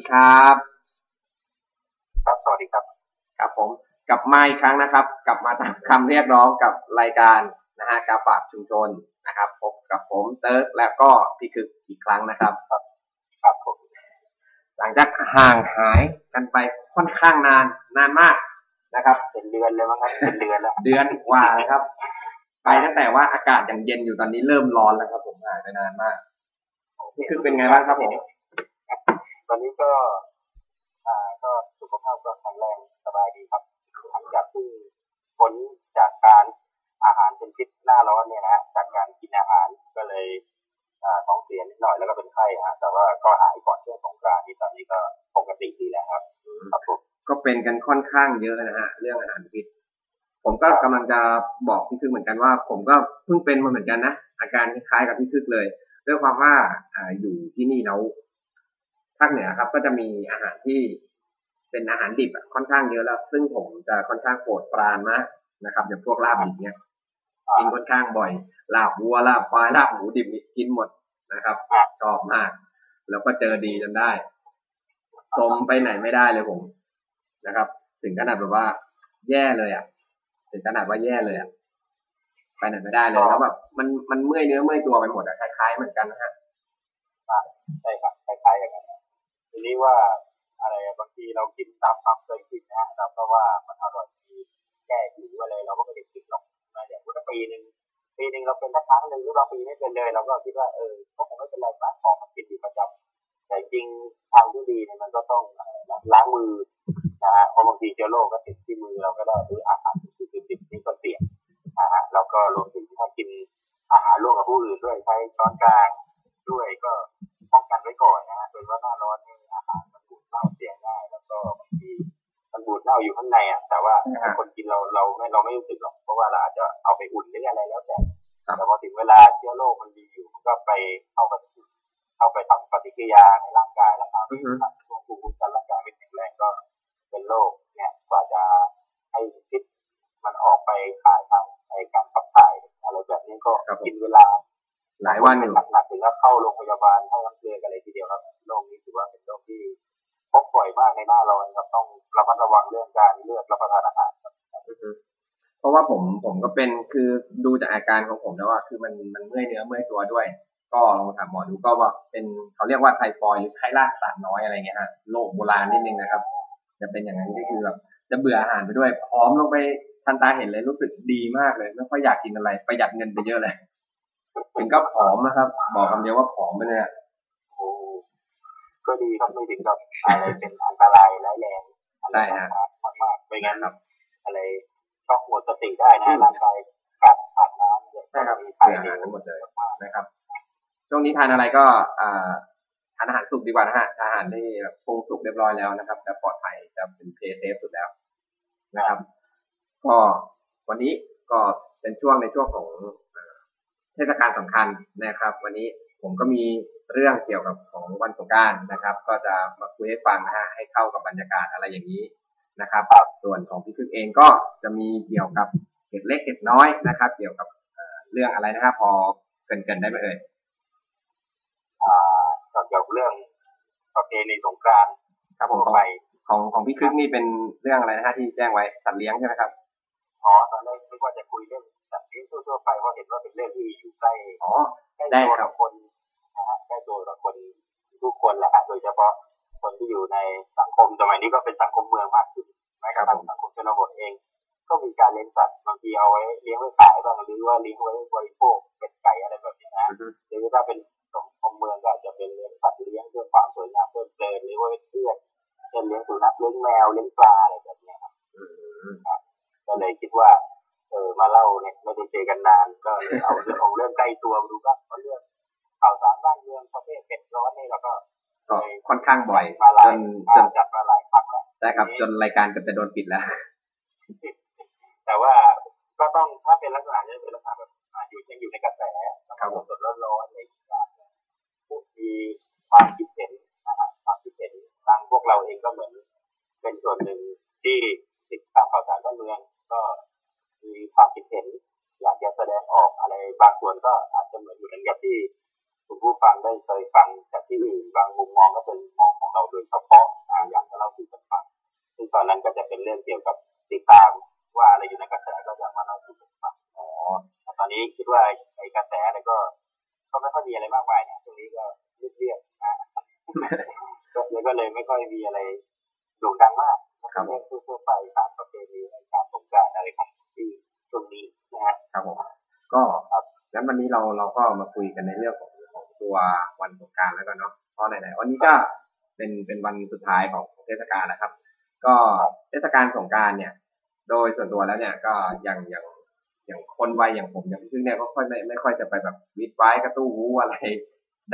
วัสดีครับ ครับ สวัสดีครับ ครับผม กลับมาอีกครั้งนะครับ กลับมาตามคำเรียกร้องกับรายการนะฮะกาฝากชุมชนนะครับ พบกับผมเติร์กและก็พี่คึกอีกครั้งนะครับ ครับครับผมหลังจากห่างหายกันไปค่อนข้างนานนานมากนะครับ เป็นเดือนเลยมั้งครับเป็นเดือนแล้ว เดือนกว่านะครับ ไปตั้งแต่ว่าอากาศยังเย็นอยู่ตอนนี้เริ่มร้อนแล้วครับ ผมหายไปนานมากพี่คึกเป็นไงบ้างครับผม ข้างเยอะนะฮะเรื่องอาหารพิษผมก็กำลังจะบอกพี่คึกเหมือนกันว่า ผมก็เพิ่งเป็นมาเหมือนกันนะอาการคล้ายๆกับพี่คึกเลยด้วยความว่าอ่าอยู่ที่นี่แล้วภาคเหนือครับ ก็จะมีอาหารที่เป็นอาหารดิบอะค่อนข้างเยอะแล้ว ซึ่งผมจะค่อนข้างโปรดปรานมากนะครับอย่างพวกลาบดิบเนี่ยกินค่อนข้างบ่อยลาบวัวลาบควายลาบหมูดิบนี่กินหมดนะครับชอบมาก แล้วก็เจอดีจนได้สมไปไหนไม่ได้เลยผมนะครับ ถึงขนาดแบบว่า แย่เลยอะ ถึงขนาดว่าแย่เลยอะไปไหนไม่ได้เลยแล้วแบบมันมันเมื่อยเนื้อเมื่อยตัวไปหมดอะคล้ายๆเหมือนกันนะฮะใช่ครับคล้ายๆอย่างนั้นนะทีนี้ว่าอะไรอะบางทีเรากินตามความเคยชินนะฮะเราก็ว่ามันอร่อยดีแก้หิวอะไรเราก็ไม่ได้คิดหรอกนะอย่างพุทธปีหนึ่งปีหนึ่งเราเป็นสักครั้งหนึ่งหรือบางปีไม่เป็นเลยเราก็คิดว่าเออก็คงไม่เป็นไรปากของมันกินอยู่ประจำ แต่จริงทางที่ดีเนี่ยมันก็ต้องอะไรนะล้างมือนะฮะเพราะบางทีเชื้อโรคก็ติดที่มือเราก็ได้หรืออาหารที่ติดติดนี่ก็เสี่ยงนะฮะแล้วก็รวมถึงถ้ากินอาหารร่วมกับผู้อื่นด้วยใช้ช้อนกลางด้วยก็ป้องกันไว้ก่อนนะฮะโดยว่าหน้าร้อนนี่อาหารมันบูดเน่าเสียง่ายแล้วก็บางทีมันบูดเน่าอยู่ข้างในอะแต่ว่าถ้าคนกินเราเราไม่เราไม่รู้สึกหรอกเพราะว่าเราอาจจะเอาไปอุ่นหรืออะไรแล้วแต่แต่พอถึงเวลาเชื้อโรคมันดีอยู่มันก็ไปเข้าไป เข้าไปทำปฏิกิริยาในร่างกายแล้วครับอือฮึช่วงภูมิคุ้มกันร่างกายไม่แข็งแรงก็เป็นโรคเนี่ยกว่าจะให้พิษมันออกไปถ่ายทางในการขับถ่ายอะไรแบบนี้ก็กินเวลา หลายวันอยู่หนักๆถึงก็เข้าโรงพยาบาลให้น้ำเกลือกันเลยทีเดียวครับโรคนี้ถือว่าเป็นโรคที่พบบ่อยมากในหน้าร้อนครับต้องระมัดระวังเรื่องการเลือกรับประทานอาหารครับอือฮึเพราะว่าผมผมก็เป็นคือดูจากอาการของผมแล้วว่าคือมันมันเมื่อยเนื้อเมื่อยตัวด้วย ก็ลองถามหมอดูก็ว่าเป็นเขาเรียกว่าไทฟอยด์หรือไข้ลากสารน้อยอะไรเงี้ยฮะโรคโบราณนิดนึงนะครับ จะเป็นอย่างนั้นก็คือแบบจะเบื่ออาหารไปด้วยพร้อมลงไปทันตาเห็นเลยรู้สึกดีมากเลยไม่ค่อยอยากกินอะไรประหยัดเงินไปเยอะเลยถึงก็ผอมนะครับ บอกคำเดียวว่าผอมไปเลยอะโอ้ก็ดีครับไม่ถึงกับอะไรเป็นอันตรายร้ายแรงอะไรมากมากมากๆไม่งั้นครับ อะไรช็อกหมดสติได้นะร่างกายขาดขาดน้ำเยอะใช่ครับมีเบื่ออาหารทั้งหมดเลยมากนะครับ ช่วงนี้ทานอะไรก็อทานอาหารสุกดีกว่านะฮะอาหารที่ปรุงสุกเรียบร้อยแล้วนะครับจะปลอดภัยจะเป็นเพย์เซฟสุดแล้วนะครับ ก็วันนี้ก็เป็นช่วงในช่วงของเทศกาลสำคัญนะครับ วันนี้ผมก็มีเรื่องเกี่ยวกับของวันสงการนะครับ ก็จะมาคุยให้ฟังนะฮะให้เข้ากับบรรยากาศอะไรอย่างนี้นะครับ ส่วนของพี่คึกเองก็จะมีเกี่ยวกับเก็ดเล็กเก็ดน้อยนะครับ เกี่ยวกับเรื่องอะไรนะครับ พอเกินๆได้ไหมเอ่ย เกี่ยวกับเรื่องประเพณีสงกรานต์ครับผมของไปของของพี่คึกนี่เป็นเรื่องอะไรนะฮะที่แจ้งไว้สัตว์เลี้ยงใช่ไหมครับอ๋อตอนแรกนึกว่าจะคุยเรื่องแบบนี้ทั่วๆไปเพราะเห็นว่าเป็นเรื่องที่อยู่ใกล้อ๋อใกล้ได้ตัวครักับบคนนะฮะใกล้ตัวกับคนทุกคนแหละฮะโดยเฉพาะคนที่อยู่ในสังคมสมัยนี้ก็เป็นสังคมเมืองมากขึ้นแม้กระทั่งสังคมชนบทเอง ก็มีการเลี้ยงสัตว์บางทีเอาไว้เลี้ยงไว้ขายบ้างหรือว่าเลี้ยงไว้บริโภคเป็นไก่อะไรแบบนี้นะอือฮึหรือถ้าเป็นสังคม เมืองก็อาจจะเป็นเลี้ยงสัตว์เลี้ยงเพื่อความสวยงามเพื่อเพลินหรือว่าเป็นเพื่อนเช่นเลี้ยงสุนัขเลี้ยงแมวเลี้ยงปลาอะไรแบบเนี้ยครับอืมก็เลยคิดว่า เออมาเล่าเนี่ยไม่ได้เจอกันนานก็เลยเอาเรื่องของเรื่องใกล้ตัวมาดูบ้างเพราะเรื่องข่าวสารบ้านเมืองประเภทเผ็ดร้อนนี่เราก็ก็ค่อนข้างบ่อยมาหจลายนจนจัดมาหลายครั้งแล้วได้ครับจนรายการเกือบจะโดนปิดแล้วแต่ว่าก็ต้องถ้าเป็นลักษณะนี้เป็นลักษณะแบบอ่าอยู่ยังอยู่ในกระแสครับผมสดๆร้อนๆอะไรอย่างเงี้ยพูด มีความคิดเห็นนะฮะความคิดเห็นทางพวกเราเองก็เหมือนเป็นส่วนหนึ่งที่ติดตามข่าวสารบ้านเมืองก็มีความคิดเห็น อยากจะแสดงออกอะไรบางส่วนก็อาจจะเหมือนอยู่เหมือนกับที่คุณผู้ฟังได้เคยฟังจากที่อื่นบางมุมมองก็เป็นมุมมองของเราโดยเฉพาะอาอย่างที่เราสู่กันฟังซึ่งตอนนั้นก็จะเป็นเรื่องเกี่ยวกับติดตามว่าอะไรอยู่ในกระแสก็จะมาเล่าสู่กันฟังอ๋อแต่ตอนนี้คิดว่าไอ้กระแสอะไรก็ ก็ไม่ค่อยมีอะไรมากมายเนี่ยตรงนี้ก็ เรียบๆอ่าก็เลยก็เลยไม่ค่อยมีอะไรโด่งดังมากก็เป็นเรื่องทั่วๆไปตามประเพณีในการสงการอะไรของที่ช่วงนี้นะฮะครับผมก็งั้นวันนี้เราเราก็มาคุยกันในเรื่องของของตัววันสงการแล้วกันเนาะเพราะไหนๆวันนี้ก็เป็นเป็นวันสุดท้ายของเทศกาลแล้วครับ ก็เทศกาลสงการเนี่ย โดยส่วนตัวแล้วเนี่ยก็อย่างอย่างอย่างคนวัยอย่างผมอย่างพี่พึ่งเนี่ยก็ค่อยไม่ไม่ค่อยจะไปแบบวิดไว้กระตู้วูอะไร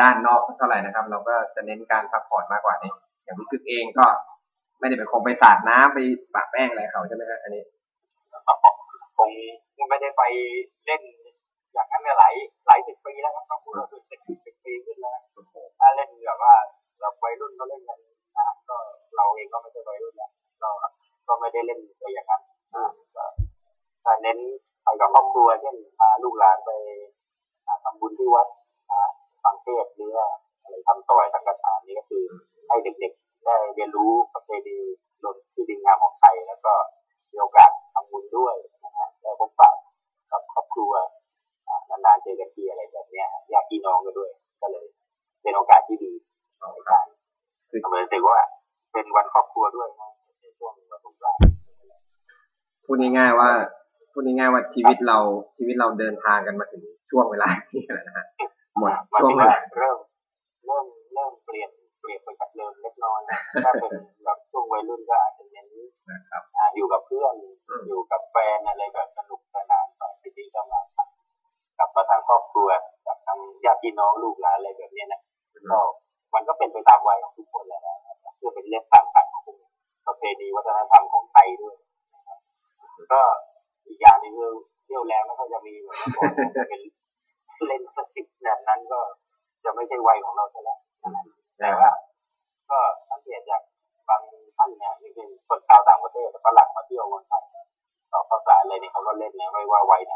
ด้านนอกเท่าไหร่นะครับ เราก็จะเน้นการพักผ่อนมากกว่านี้ อย่างพี่พึ่งเองก็ไม่ได้ไปคงไปสาดน้ำไปปะแป้งอะไรเขาใช่ไหมครับอันนี้คงไม่ได้ไปเล่น อย่างนั้นเนี่ยหลายหลายสิบปีแล้วครับต้องพูดว่าเป็นสิบสิบปีขึ้นแล้วถ้าเล่นแบบว่า เราวัยรุ่นก็เล่นกันนะก็เราเองก็ไม่ใช่วัยรุ่นแล้วก็ก็ไม่ได้เล่นไปอย่างนั้นอ่าก็เน้นไปกับครอบครัวเช่นพาลูกหลานไปทำบุญที่วัด ฟังเทศน์หรือว่าอะไรทำถวายสังฆทานนี่ก็คือให้เด็กๆได้เรียนรู้ประเพณีรนที่ดีงามของไทยแล้วก็มีโอกาสทำบุญด้วยนะฮะได้พบปะกับครอบครัวอ่านานๆเจอกันทีอะไรแบบเนี้ยญาติพี่น้องกันด้วย ก็เลย เป็นโอกาสที่ดีในการคือเหมือนถือว่าเป็นวันครอบครัวด้วยนะในช่วงวันสงกรานต์พูดง่ายๆว่าพูดง่ายๆว่าชีวิตเราชีวิตเราเดินทางกันมาถึงช่วงเวลานี้แล้วนะฮะ หมดวันช่วงที่เวว่าลาเริ่มเริ่มเริ่มเปลี่ยนเปลี่ยนไปจากเดิมเล็กน้อยนะถ้าเป็นแบบช่วงวัยรุ่นก็อาจจะเน้นนะครับอ่าอยู่กับเพื่อนอืมอยู่กับแฟนอะไรแบบสนุกสนานไปทีนี้ก็มากลับมาทางครอบครัวกับทางญาติพี่น้องลูกหลานอะไรแบบเนี้ยนะก็มันก็เป็นไปตามวัยของทุกคนแหละนะครับเพื่อเป็นเรื่องสร้างสรรค์ของประเพณีวัฒนธรรมของไทยด้วยนะครับก็อีกอย่างหนึงคือเที่ยวแล้วไม่ค่อยจะมีเหมือนเมื่อก่อนจะเป็นเล่นสติกแบบนั้นก็จะ ไม่ใช่วัยของเราเท่าไหร่นะแต่ว่าก็สังเกตจากบางท่านเนี่ยที่เป็นคนชาวต่างประเทศฝรั่งมาเที่ยวเมืองไทยต่อภาษาอะไรเนี่ยเขาก็เล่นนะไม่ว่าวัยไหน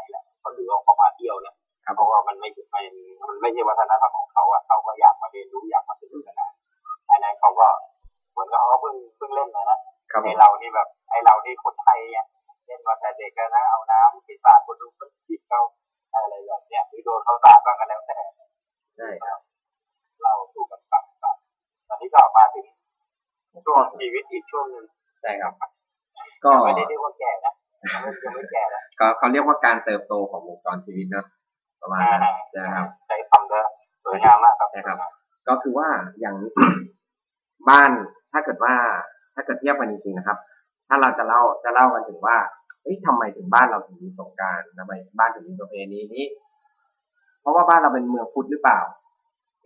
เขาเรียกว่าการเติบโตของวงจรชีวิตนะประมาณนั้นใช่ครับใช้คำเลยสวยงามมากครับใช่ครับ ก็คือว่าอย่างบ้านถ้าเกิดว่า ถ้าเกิดเทียบกันจริงๆนะครับ ถ้าเราจะเล่าจะเล่ากันถึงว่าเฮ้ยทำไมถึงบ้านเราถึงมีสงกรารทำไมบ้านถึงมีประเพณีนี้ เพราะว่าบ้านเราเป็นเมืองพุทธหรือเปล่า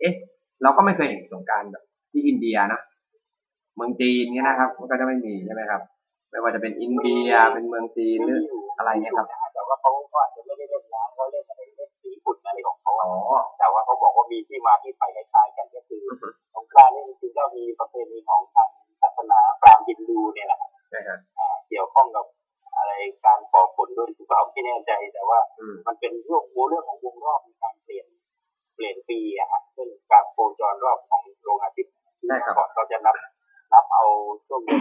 เอ๊ะ เราก็ไม่เคยเห็นสงกรารแบบที่อินเดียนะเมืองจีนเนี่ยนะครับมันก็จะไม่มีใช่ไหมครับ ไม่ว่าจะเป็นอินเดียเป็นเมืองจีนหรืออะไรเนี่ยครับ แน่ใจแต่ว่าอืมมันเป็นเรื่องเรื่องของวงรอบในการเปลี่ยนเปลี่ยนปีอะฮะซึ่งการโคจรรอบของดวงอาทิตย์ใช่ครับก่อนเขาจะนับนับเอาช่วงเดือน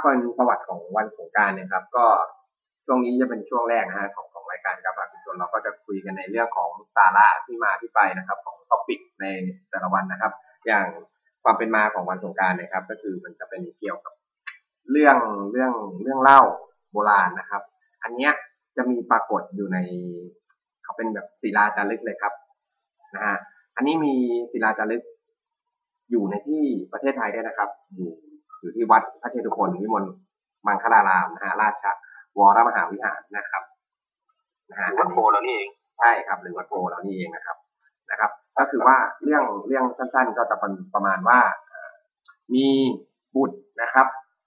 าถ้าเป็นประวัติของวันสงการเนี่ยครับ ก็ช่วงนี้จะเป็นช่วงแรกนะฮะของของรายการกับฝากชนเราก็จะคุยกันในเรื่องของสาระที่มาที่ไปนะครับ ของท็อปิกในแต่ละวันนะครับ อย่างความเป็นมาของวันสงการเนี่ยครับ ก็คือมันจะเป็นเกี่ยวกับเรื่องเรื่องเรื่องเล่าโบราณนะครับ อันเนี้ยจะมีปรากฏอยู่ใน เขาเป็นแบบศิลาจารึกเลยครับนะฮะอันนี้มีศิลาจารึกอยู่ในที่ประเทศไทยด้วยนะครับ ที่วัดพระเชตุพนวิมลมังคลารามนะฮะราชวรมหาวิหารนะครับนะฮะวัดโพแล้วนี่เองใช่ครับ หรือวัดโพเรานี่เองนะครับนะครับ ก็คือว่าเรื่องเรื่องสั้นๆ ก็จะเป็นประมาณว่าเอ่อมีบุตรนะครับ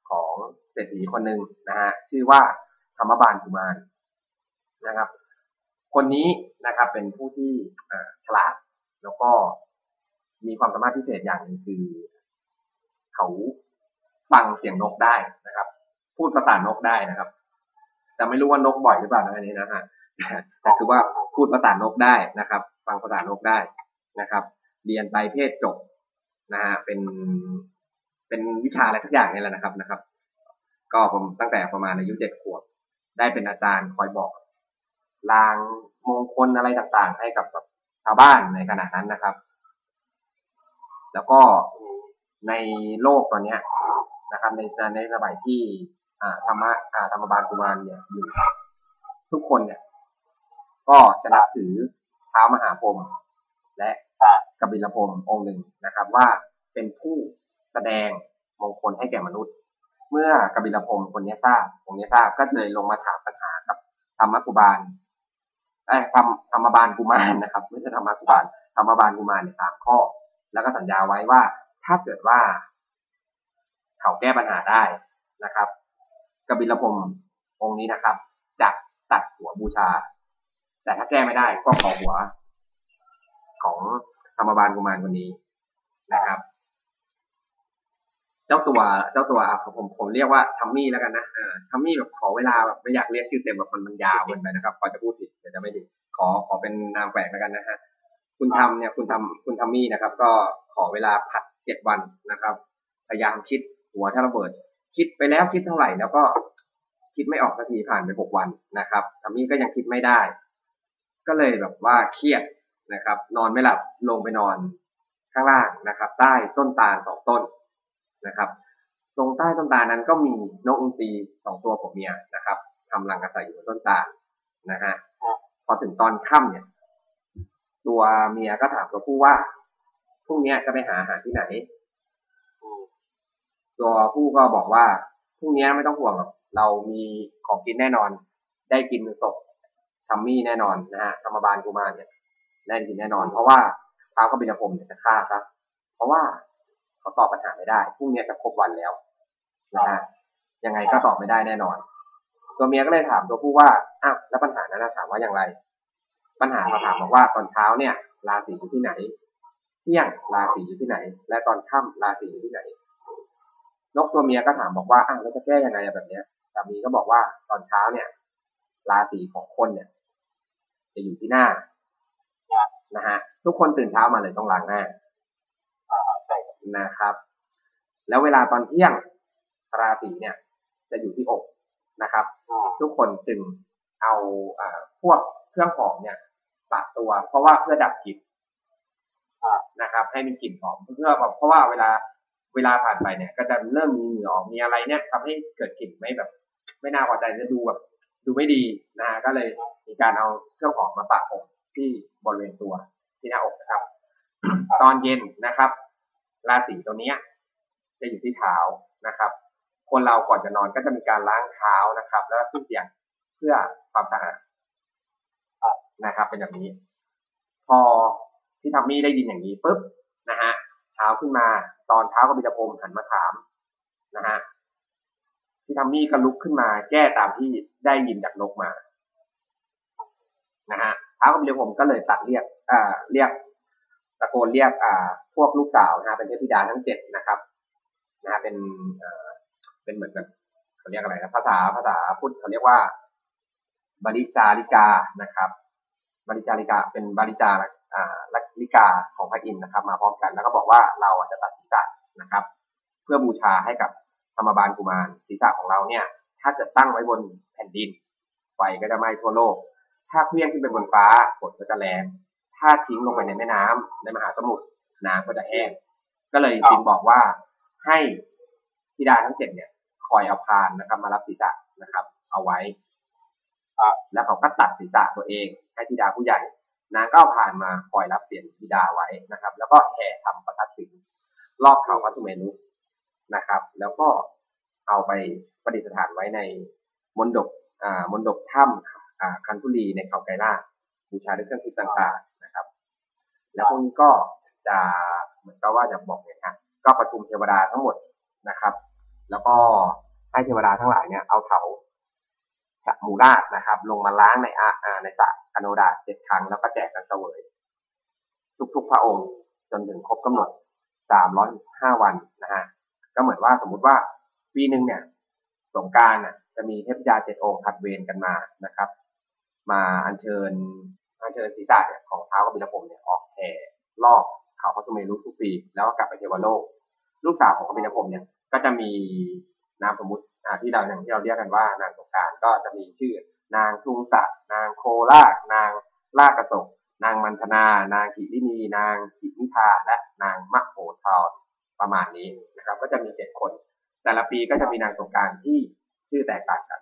ของเศรษฐีคนหนึ่งนะฮะชื่อว่าธรรมบาลกุมารนะครับคคนนี้นะครับเป็นผู้ที่อ่าฉลาดแล้วก็มีความสามารถพิเศษอย่างหนึ่งคือเขา ฟังเสียงนกได้นะครับ พูดภาษานกได้นะครับ แต่ไม่รู้ว่านกบ่อยหรือเปล่านะอันนี้นะฮะแต่คือว่าพูดภาษานกได้นะครับ ฟังภาษานกได้นะครับ เรียนไตรเพศจบนะฮะเป็นเป็นวิชาอะไรทุกอย่างนี่แหละนะครับนะครับ ก็ผมตั้งแต่ประมาณอายุเจ็ดขวบได้เป็นอาจารย์คอยบอกลางมงคลอะไรต่างๆ ให้กับแบบชาวบ้านในขณะนั้นนะครับ แล้วก็ในโลกตอนเนี้ย นะครับ ในในสมัยที่ธรรมะธรรมบาลกุมารเนี่ยอยู่ทุกคนเนี่ย ก็จะนับถือเท้ามหาพรหมและกบิลพรหมองค์หนึ่งนะครับ ว่าเป็นผู้แสดงมงคลให้แก่มนุษย์ เมื่อกบิลพรหมคนนี้ทราบองค์นี้ทราบก็เลยลงมาถามปัญหากับธรรมกุบาลไอ้ธรรมธรรมบาลกุมารนะครับไม่ใช่ธรรมกุบาลธรรมบาลกุมารเนี่ยสามข้อ แล้วก็สัญญาไว้ว่าถ้าเกิดว่า เขาแก้ปัญหาได้นะครับกบิลพรมองค์นี้นะครับจะตัดหัวบูชา แต่ถ้าแก้ไม่ได้ก็ขอหัว ของธรรมบาลกุมารคนนี้นะครับ เจ้าตัวเจ้าตัวผมผมเรียกว่าทัมมี่แล้วกันนะอ่าทัมมี่แบบขอเวลาแบบไม่อยากเรียกชื่อเต็มแบบมันมันยาวเกินไปนะครับพอจะพูดผิดเดี๋ยวจะไม่ดีขอขอเป็นนามแฝงแล้วกันนะฮะคุณทำเนี่ยคุณทำคุณทัมมี่นะครับ ก็ขอเวลาพัดเจ็ดวันนะครับ พยายามคิด หัวถ้าระเบิด คิดไปแล้วคิดเท่าไหร่ แล้วก็คิดไม่ออกสักทีผ่านไปหกวันนะครับทัมมี่ก็ยังคิดไม่ได้ ก็เลยแบบว่าเครียดนะครับ นอนไม่หลับลงไปนอนข้างล่างนะครับ ใต้ต้นตาลสองต้นนะครับ ตรงใต้ต้นตาลนั้นก็มีนกอินทรีสองตัวผัวเมียนะครับทำรังอาศัยอยู่บนต้นตาลนะฮะพอถึงตอนค่ำเนี่ย ตัวเมียก็ถามตัวผู้ว่าพรุ่งนี้จะไปหาอาหารที่ไหน ตัวผู้ก็บอกว่าพรุ่งนี้ไม่ต้องห่วงหรอกเรามีของกินแน่นอน ได้กินศพทัมมี่แน่นอนนะฮะธรรมบาลกุมารเนี่ยได้กินแน่นอน เพราะว่าท้าวกบิลพรมเนี่ยจะฆ่าซะเพราะว่าเขาตอบปัญหาไม่ได้พรุ่งนี้จะครบวันแล้วนะฮะยังไงก็ตอบไม่ได้แน่นอน ตัวเมียก็เลยถามตัวผู้ว่าอ้าวแล้วปัญหานั้นถามว่าอย่างไร ปัญหาเขาถามบอกว่าตอนเช้าเนี่ย ราศีอยู่ที่ไหน เที่ยงราศีอยู่ที่ไหน และตอนค่ำราศีอยู่ที่ไหน นกตัวเมียก็ถามบอกว่าอ้าวแล้วจะแก้ยังไงแบบเนี้ยสามีก็บอกว่าตอนเช้าเนี่ย ราศีของคนเนี่ย จะอยู่ที่หน้านะฮะทุกคนตื่นเช้ามาเลยต้องล้างหน้านะครับ แล้วเวลาตอนเที่ยงราศีเนี่ย จะอยู่ที่อกนะครับ ทุกคนจึงเอาอ่าพวกเครื่องหอมเนี่ยปะตัว เพราะว่าเพื่อดับกลิ่นนะครับ ให้มีกลิ่นหอมเพื่อเพราะว่าเวลา เวลาผ่านไปเนี่ย ก็จะเริ่มมีเหงื่อออกมีอะไรเนี่ยทำให้เกิดกลิ่นไม่แบบ ไม่น่าพอใจจะดูแบบดูไม่ดีนะฮะก็เลยมีการเอาเครื่องหอมมาปะผมที่บริเวณตัวที่หน้าอกนะครับ ตอนเย็นนะครับ ราศีตัวเนี้ย จะอยู่ที่เท้านะครับ คนเราก่อนจะนอนก็จะมีการล้างเท้านะครับ แล้วก็ขึ้นเตียงเพื่อความสะอาดนะครับ เป็นแบบนี้ พอที่ทำมี่ได้ยินอย่างนี้ปุ๊บนะฮะเท้าขึ้นมาตอนเท้ากับบิดาพรมหันมาถามนะฮะที่ทำมี่ก็ลุกขึ้นมา แก้ตามที่ได้ยินจากนกมานะฮะเท้ากับบิดาพรมก็เลยตัดเรียกอ่าเรียกตะโกนเรียกอ่า พวกลูกสาวนะฮะเป็นเทพธิดาทั้งเจ็ดนะครับนะฮะเป็นเอ่อเป็นเหมือนแบบเขาเรียกอะไรนะภาษาภาษาพุทธเขาเรียกว่าบริจาริกานะครับ บริจาริกาเป็นบริจาอ่า ลักลิกาของพระอินทร์นะครับ มาพร้อมกันแล้วก็บอกว่าเราอะจะตัดศีรษะนะครับ เพื่อบูชาให้กับธรรมบาลกุมารศีรษะของเราเนี่ย ถ้าเกิดตั้งไว้บนแผ่นดินไฟก็จะไหม้ทั่วโลก ถ้าเคลื่อนขึ้นไปบนฟ้าฝนก็จะแรงถ้าทิ้งลงไปในแม่น้ำในมหาสมุทรน้ำก็จะแห้งก็เลยจึงบอกว่าให้ธิดาทั้งเจ็ดเนี่ย คอยเอาพานนะครับ มารับศีรษะนะครับ เอาไว้อะแล้วเขาก็ตัดศีรษะตัวเอง ให้ธิดาผู้ใหญ่ นางก็เอาพานมาคอยรับเสียงธิดาไว้นะครับ แล้วก็แห่ทำประทัดสิงรอบเขาพระสุเมรุนะครับ แล้วก็เอาไปประดิษฐานไว้ในมณฑปอ่ามณฑปถ้ำอ่าคันธุลีในเขาไกรลาบูชาด้วยเครื่องทิพย์ต่างๆนะครับ แล้วพวกนี้ก็จะเหมือนกับว่าจะบอกเนี่ยนะก็ประชุมเทวดาทั้งหมดนะครับ แล้วก็ให้เทวดาทั้งหลายเนี่ยเอาเถา สระมูราดนะครับ ลงมาล้างในอาอาในสระอโนดาเจ็ดครั้งแล้วก็แจกกันเสวยทุกๆพระองค์จนถึงครบกำหนดสามร้อยห้าวันนะฮะก็เหมือนว่าสมมุติว่าปีหนึ่งเนี่ย สงการน่ะ จะมีเทพยาเจ็ดองค์ผัดเวรกันมานะครับ มาอัญเชิญอัญเชิญศีรษะเนี่ยของเท้ากบิลพรหมเนี่ยออกแห่รอบเขาพระสุเมรุทุกปี แล้วก็กลับไปเทวโลก ลูกสาวของกบิลพรหมเนี่ย ก็จะมีนามสมมุติ ที่เราอย่างที่เราเรียกกันว่านางสงการก็จะมีชื่อนางทุงสะนางโคลากนางลากกระตกนางมันธนา นางกิรินี นางกิมิทาและนางมะโหทอนประมาณนี้นะครับ ก็จะมีเจ็ดคน แต่ละปีก็จะมีนางสงการที่ชื่อแตกต่างกัน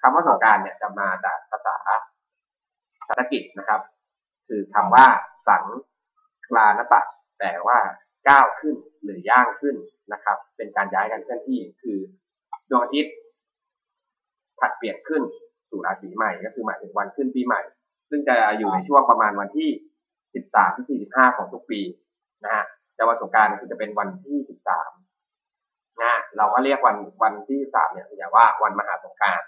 คำว่าสงการเนี่ยจะมาจากภาษาสันสกฤตนะครับ คือคำว่าสังกลานตะแปลว่าก้าวขึ้นหรือย่างขึ้นนะครับ เป็นการย้ายกันเคลื่อนที่คือ ดวงอาทิตย์ผัดเปลี่ยนขึ้นสู่ราศีใหม่ ก็คือหมายถึงวันขึ้นปีใหม่ ซึ่งจะอยู่ในช่วงประมาณวันที่ 13ถึง45 ของทุกปีนะฮะแต่วันสงกรารคือจะเป็นวันที่ 13นะเราก็เรียกวันวันที่ 3 เนี่ยอย่าว่าวันมหาสงการ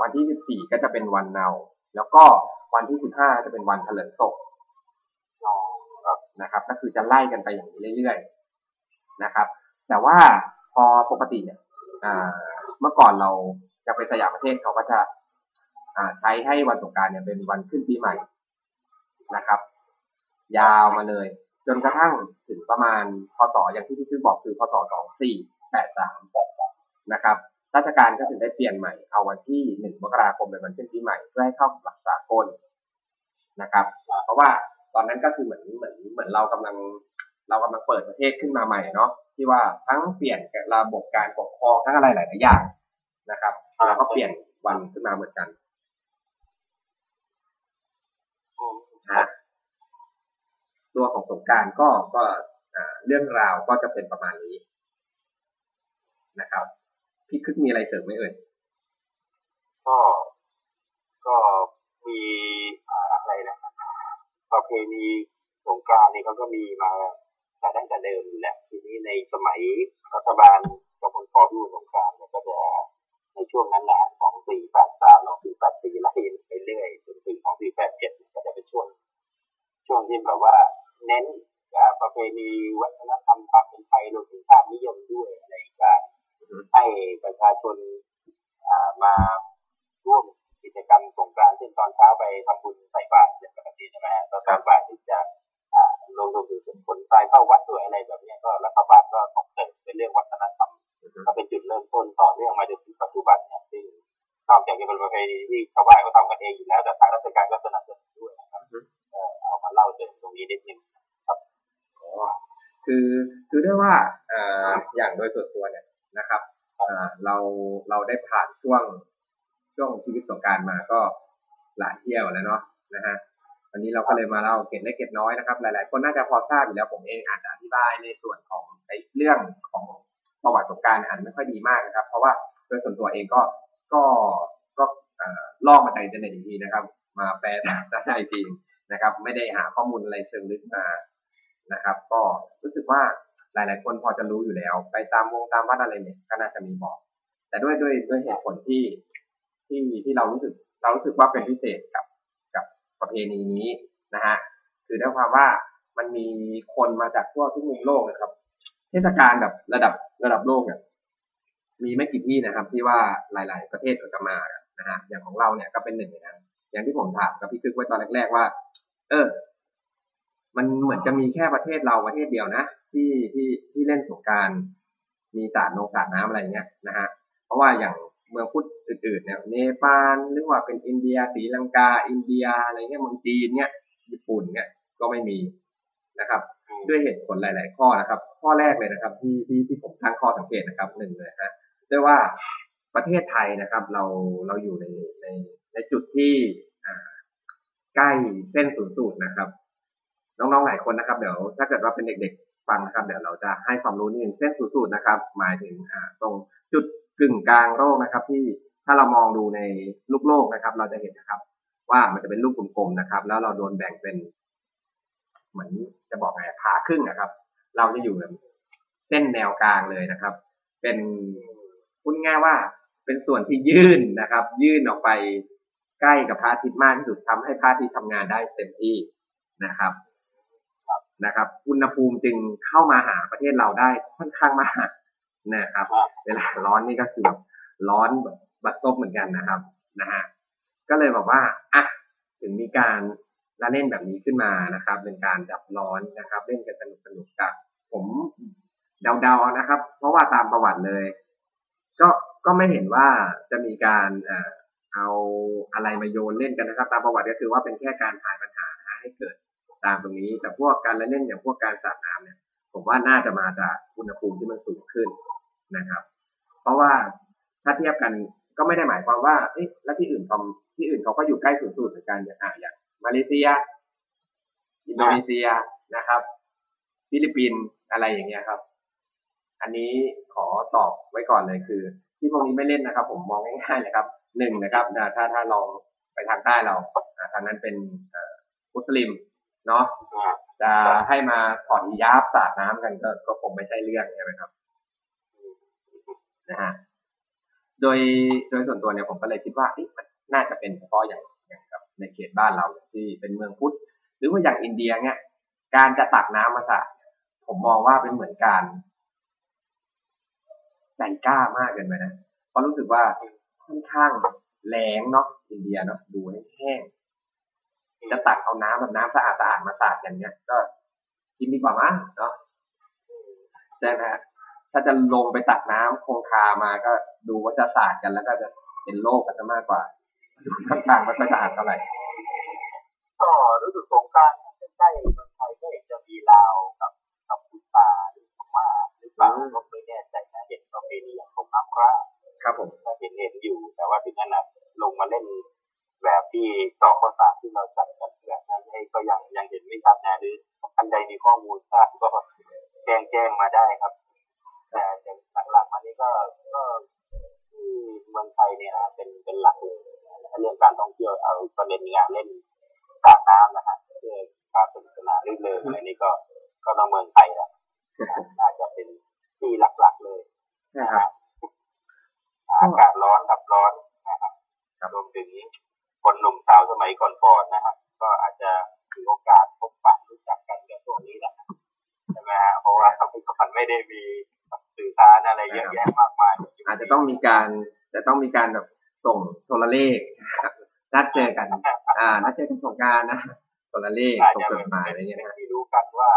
วันที่ 14 ก็จะเป็นวันเนา แล้วก็วันที่ 15 จะเป็นวันเถลิงศพนะครับ ก็คือจะไล่กันไปอย่างนี้เรื่อยๆนะครับ แต่ว่าพอปกติเนี่ย เมื่อก่อนเราจะไปสยามประเทศเขาก็จะใช้ให้วันสงการเนี่ยเป็นวันขึ้นปีใหม่นะครับ ยาวมาเลย จนกระทั่งถึงประมาณพศอย่างที่พี่ชื่อบอกคือพศสองสี่แปดสามนะครับราชการก็ถึงได้เปลี่ยนใหม่ เอาวันที่หนึ่งมกราคมเป็นวันขึ้นปีใหม่เพื่อให้เข้ากับหลักสากลนะครับ เพราะว่าตอนนั้นก็คือเหมือนเหมือนเหมือนเรากำลัง เรากำลังเปิดประเทศขึ้นมาใหม่เนาะที่ว่าทั้งเปลี่ยนระบบการปกครองทั้งอะไรหลายๆอย่างนะครับเราก็เปลี่ยนวันขึ้นมาเหมือนกันนะตัวของสงกรารก็ก็อ่าเรื่องราวก็จะเป็นประมาณนี้นะครับ พี่คึกมีอะไรเสริมไหมเอ่ยก็ก็มีอ่าอะไรนะประเพณีสงกรานต์นี่เขาก็มีมา แต่ตั้งแต่เดิมอยู่แล้วทีนี้ในสมัยรัฐบาลกบพดูสงกรานต์เนี่ยก็จะในช่วงนั้นแหละสองสี่แปดสามสองสี่แปดสี่ไล่ไปเรื่อยจนถึงสองสี่แปดเจ็ดก็จะเป็นช่วงช่วงที่แบบว่าเน้นประเพณีวัฒนธรรมความเป็นไทยรวมถึงชาตินิยมด้วยในการให้ประชาชนมาร่วมกิจกรรมสงกรานต์เช่นตอนเช้าไปทำบุญใส่บาตรอย่างปกติใช่ไหมตอนตอนบ่ายที่จะ อ่าลงลงถึงขนทรายเข้าวัดด้วยอะไรแบบเนี้ยก็รัฐบาลก็ส่งเสริมเป็นเรื่องวัฒนธรรมก็เป็นจุดเริ่มต้นต่อเนื่องมาจนถึงปัจจุบันเนี่ยซึ่งนอกจากจะเป็นประเพณีที่ชาวบ้านเขาทำกันเองอยู่แล้วแต่ทางราชการก็สนับสนุนด้วยนะครับเอ่อเอามาเล่าถึงตรงนี้นิดนึงคือคือด้วยว่าเอ่ออย่างโดยส่วนตัวเนี่ยนะครับเอ่อเราเราได้ผ่านช่วงช่วงชีวิตสงกรารมาก็หลายเที่ยวแล้วเนาะนะฮะวันนี้ เลยมาเล่าเก็ดเล็กเก็ดน้อยนะครับ หลาย ๆ คนน่าจะพอทราบอยู่แล้วผมเองอาจจะอธิบายในส่วนของไอ้เรื่องของประวัติสงกรารอาจไม่ค่อยดีมากนะครับ เพราะว่าโดยส่วนตัวเองก็ก็ก็อ่อลอกมาจากอินเทอร์เน็ตอีกทีนะครับ มาแปลได้อีกทีนะครับ ไม่ได้หาข้อมูลอะไรเชิงลึกมานะครับ ก็รู้สึกว่าหลาย ๆ คนพอจะรู้อยู่แล้ว ไปตามวงตามวัดอะไรเนี่ยก็น่าจะมีบอก แต่ด้วยด้วยด้วยเหตุผลที่ที่ที่เรารู้สึกเรารู้สึกว่าเป็นพิเศษกับ กับประเพณีนี้ ความว่ามันมีคนมาจากทั่วทุกมุมโลกนะครับ เทศกาลแบบระดับระดับโลกเนี่ยมีไม่กี่ที่นะครับ ที่ว่าหลาย ๆ ประเทศเขาจะมานะฮะอย่างของเราเนี่ยก็เป็นหนึ่งในนั้นอย่างที่ผมถามกับพี่คึกไว้ตอนแรก ๆ ว่า เออ มันเหมือนจะมีแค่ประเทศเราประเทศเดียวนะที่ที่ที่เล่นสงการมีสาดนงสาดน้ำอะไรเงี้ยนะฮะเพราะว่าอย่างเมืองพุทธอื่นๆเนี่ยเนปาลหรือว่าเป็นอินเดียศรีลังกา อินเดียอะไรเงี้ยเมืองจีนเนี่ย ไม่มีนะครับด้วยเหตุผลหลาย ๆ ข้อนะครับ ข้อแรกเลยนะครับ ที่ที่ที่ผมตั้งข้อสังเกตนะครับหนึ่งเลยฮะด้วยว่าประเทศไทยนะครับ เราเราอยู่ในในในจุดที่อ่าใกล้เส้นศูนย์สูตรนะครับ น้อง ๆ หลายคนนะครับ เดี๋ยวถ้าเกิดว่าเป็นเด็ก ๆ ฟังนะครับ เดี๋ยวเราจะให้ความรู้นิดนึงเส้นศูนย์สูตรนะครับ หมายถึงอ่าตรงจุดกึ่งกลางโลกนะครับ ที่ถ้าเรามองดูในลูกโลกนะครับ เราจะเห็นนะครับ ว่ามันจะเป็นรูปกลมๆนะครับ แล้วเราโดนแบ่งเป็น เหมือนจะบอกไงผ่าครึ่งนะครับ เราจะอยู่แบบเส้นแนวกลางเลยนะครับ เป็นพูดง่ายว่าเป็นส่วนที่ยื่นนะครับ ยื่นออกไปใกล้กับพระอาทิตย์มากที่สุดทำให้พระอาทิตย์ทำงานได้เต็มที่นะครับนะครับ อุณหภูมิจึงเข้ามาหาประเทศเราได้ค่อนข้างมากนะครับ เวลาร้อนนี่ก็คือแบบร้อนแบบบัดซบเหมือนกันนะครับนะฮะก็เลยบอกว่าอะถึงมีการ ละเล่นแบบนี้ขึ้นมานะครับ เป็นการดับร้อนนะครับ เล่นกันสนุกสนุกกับผมเดาๆนะครับ เพราะว่าตามประวัติเลย ก็ก็ไม่เห็นว่าจะมีการเอ่อเอาอะไรมาโยนเล่นกันนะครับ ตามประวัติก็คือว่าเป็นแค่การทายปัญหาให้เกิดตามตรงนี้ แต่พวกการละเล่นอย่างพวกการสาดน้ำเนี่ย ผมว่าน่าจะมาจากอุณหภูมิที่มันสูงขึ้นนะครับ เพราะว่าถ้าเทียบกันก็ไม่ได้หมายความว่าเอ๊ะแล้วที่อื่นทำที่อื่นเขาก็อยู่ใกล้ศูนย์สูตรเหมือนกันอย่างอะอย่าง มาเลเซีย อินโดนีเซียนะครับ ฟิลิปปินส์อะไรอย่างเงี้ยครับ อันนี้ขอตอบไว้ก่อนเลยคือ ที่พวกนี้ไม่เล่นนะครับ ผมมองง่ายๆเลยครับหนึ่งนะครับถ้าถ้าลองไปทางใต้เราทางนั้นเป็นอ่อมุสลิมเนาะจะให้มาถอดฮิญาบสาดน้ำกันก็ก็คงไม่ใช่เรื่องใช่ไหมครับนะฮะโดยโดยส่วนตัวเนี่ยผมก็เลยคิดว่ามันน่าจะเป็นเฉพาะอย่างอย่างกับ ในเขตบ้านเราที่เป็นเมืองพุทธหรือว่าอย่างอินเดียเนี่ยการจะตักน้ำมาสาดผมมองว่าเป็นเหมือนการใจกล้ามากเกินไปนะเพราะรู้สึกว่าค่อนข้างแรงเนาะอินเดียเนาะดูแห้งๆจะตักเอาน้ำแบบน้ำสะอาดสะอาดมาสาดอย่างเนี้ย ก็กินดีกว่ามั้งเนาะใช่ไหมฮะถ้าจะลงไปตักน้ำคงคามาก็ดูว่าจะสาดกันแล้วก็จะเป็นโรคกันซะมากกว่า ค่อนข้างไม่ค่อยสะอาดเท่าไหร่ก็รู้สึกสงกรารใกล้ๆเมืองไทยก็เห็นจะมีลาวกับกับพุตาหรือพม่าหรือเปล่าก็ไม่แน่ใจนะเห็นประเพณีอย่างของน้ำพระครับผมก็เห็นเห็นอยู่ แต่ว่าถึงขนาดลงมาเล่นแบบที่ต่อข้อสามที่เราจัดกันแบบนั้นให้ก็ยังยังเห็นไม่ชัดนะหรือท่านใดมีข้อมูลทราบก็แจ้งแจ้งมาได้ครับ แต่อย่างหลังๆมานี้ก็ก็ที่เมืองไทยเนี่ยนะเป็นเป็นหลักเลย เรื่องการท่องเที่ยวเอาประเด็นงานเล่นสาดน้ำนะฮะเพื่อการสนุกสนานรื่นเริงอะไรนี่ก็ก็ต้องเมืองไทยแหละน่าจะเป็นที่หลักๆเลยนะครับอากาศร้อนกับร้อนนะครับรวมถึงคนหนุ่มสาวสมัยก่อนๆนะฮะก็อาจจะมีโอกาสพบปะรู้จักกันในช่วงนี้แหละใช่ไหมฮะเพราะว่าสมัยก่อนไม่ได้มีสื่อสารอะไรเยอะแยะมากมายอาจจะต้องมีการจะต้องมีการแบบ ส่งโทรเลขนัดเจอกัน อ่า นัดเจอกันสงกรารนะโทรเลขอาจส่งจะจเป็ดนหมายอะไรเงี้ยนะฮะที่รู้กันว่า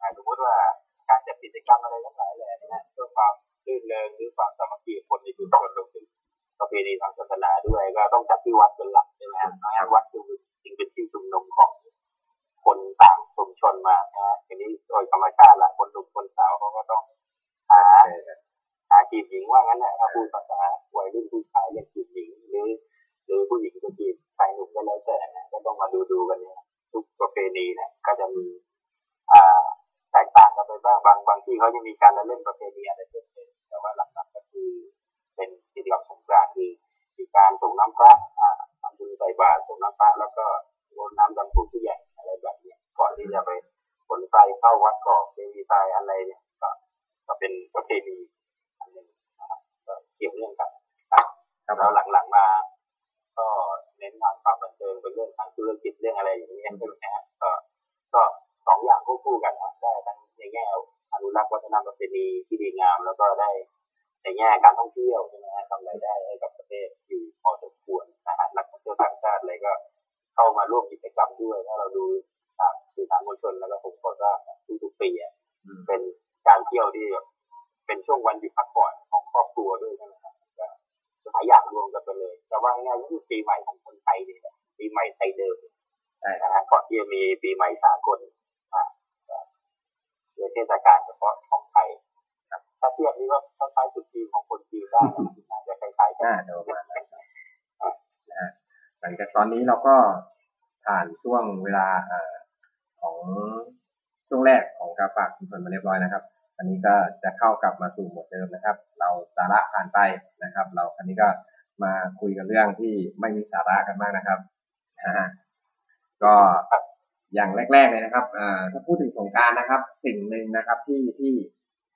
อ่าสมมติว่าการจัดกิจกรรมอะไรทั้งหลายแหล่นะฮะเพื่อความรื่นเริงหรือความสามัคคีของคนในชุมชนรวมถึงประเพณีทางศาสนาด้วย ก็ต้องจัดที่วัดเป็นหลักใช่ไหมฮะเพราะฉะนั้นวัดจึงจึงเป็นที่ชุมนุมของคนต่างชุมชนมานะฮะทีนี้โดยธรรมชาติละคนหนุ่มคนสาวเขาก็ต้องหาเจอกันหาจีบหญิงว่างั้นแหละถ้าพูดภาษาวัยรุ่นผู้ชายเรียกจีบหญิงหรือหรือผู้หญิงจะจีบชายหนุ่มก็แล้วแต่นะก็ต้องมาดูดูกันเนี่ยทุกประเพณีเนี่ยก็จะมีอ่าแตกต่างกันไปบ้างบางบางที่เขาจะมีการละเล่นประเพณีอะไรเพิ่มเติมแต่ว่าหลักๆก็คือเป็นกิจกรรมสงกรานต์คือมีการส่งน้ำพระอ่าทำบุญใส่บาตรส่งน้ำพระแล้วก็รดน้ำดำผู้ที่ใหญ่อะไรแบบเนี้ยก่อนที่จะไปขนไฟเข้าวัดก่อเจดีย์ทรายอะไรเนี่ยก็ก็เป็นประเพณี อันหนึ่งนะครับก็ เกี่ยวเนื่องกันครับครับผแล้วมหลังๆมา ก็เน้นทางความบันเทิงเป็นเรื่องทางธุรกิจเรื่องอะไรอย่างเงี้ยใช่ไหมฮะก็ก็สองอย่างควบคู่กันนะได้ทั้งในแง่อนุรักษ์วัฒนธรรมประเพณีที่ดีงาม แล้วก็ได้ในแง่การท่องเที่ยวใช่ไหมฮะทำรายได้ให้กับประเทศอยู่พอสมควรนะฮะนักท่องเที่ยวต่างชาติอะไรก็เข้ามาร่วมกิจกรรมด้วยถ้าเราดูทางสื่อสารมวลชนแล้วก็ผมก็ทราบทุกๆปีอะอืมเป็นการเที่ยวที่แบบ เป็นช่วงวันหยุดพักผ่อนของครอบครัวด้วยใช่ไหมครับก็หลายอย่างรวมกันไปเลย แต่ว่าง่ายๆคือปีใหม่ของคนไทยนี่แหละปีใหม่ไทยเดิมใช่นะฮะก่อนที่จะมีปีใหม่สากลอ่าก็เป็นเทศกาลเฉพาะของไทยครับถ้าเทียบนี่ก็คล้ายๆจุดจีนของคนจีนได้นะน่าจะคล้ายๆกัน่านจะประมาณนั้นนะฮะหลังจากตอนนี้เราก็ผ่านช่วงเวลาเอ่อของช่วงแรกของการฝากชุมชนมาเรียบร้อยนะครับ อันนี้ก็จะเข้ากลับมาสู่หมดเดิมนะครับ เราสาระผ่านไปนะครับ เราอันนี้ก็มาคุยกันเรื่องที่ไม่มีสาระกันบ้างนะครับฮะก็อย่างแรก ๆเลยนะครับเอ่อถ้าพูดถึงสงการนะครับ สิ่งหนึ่งนะครับที่ที่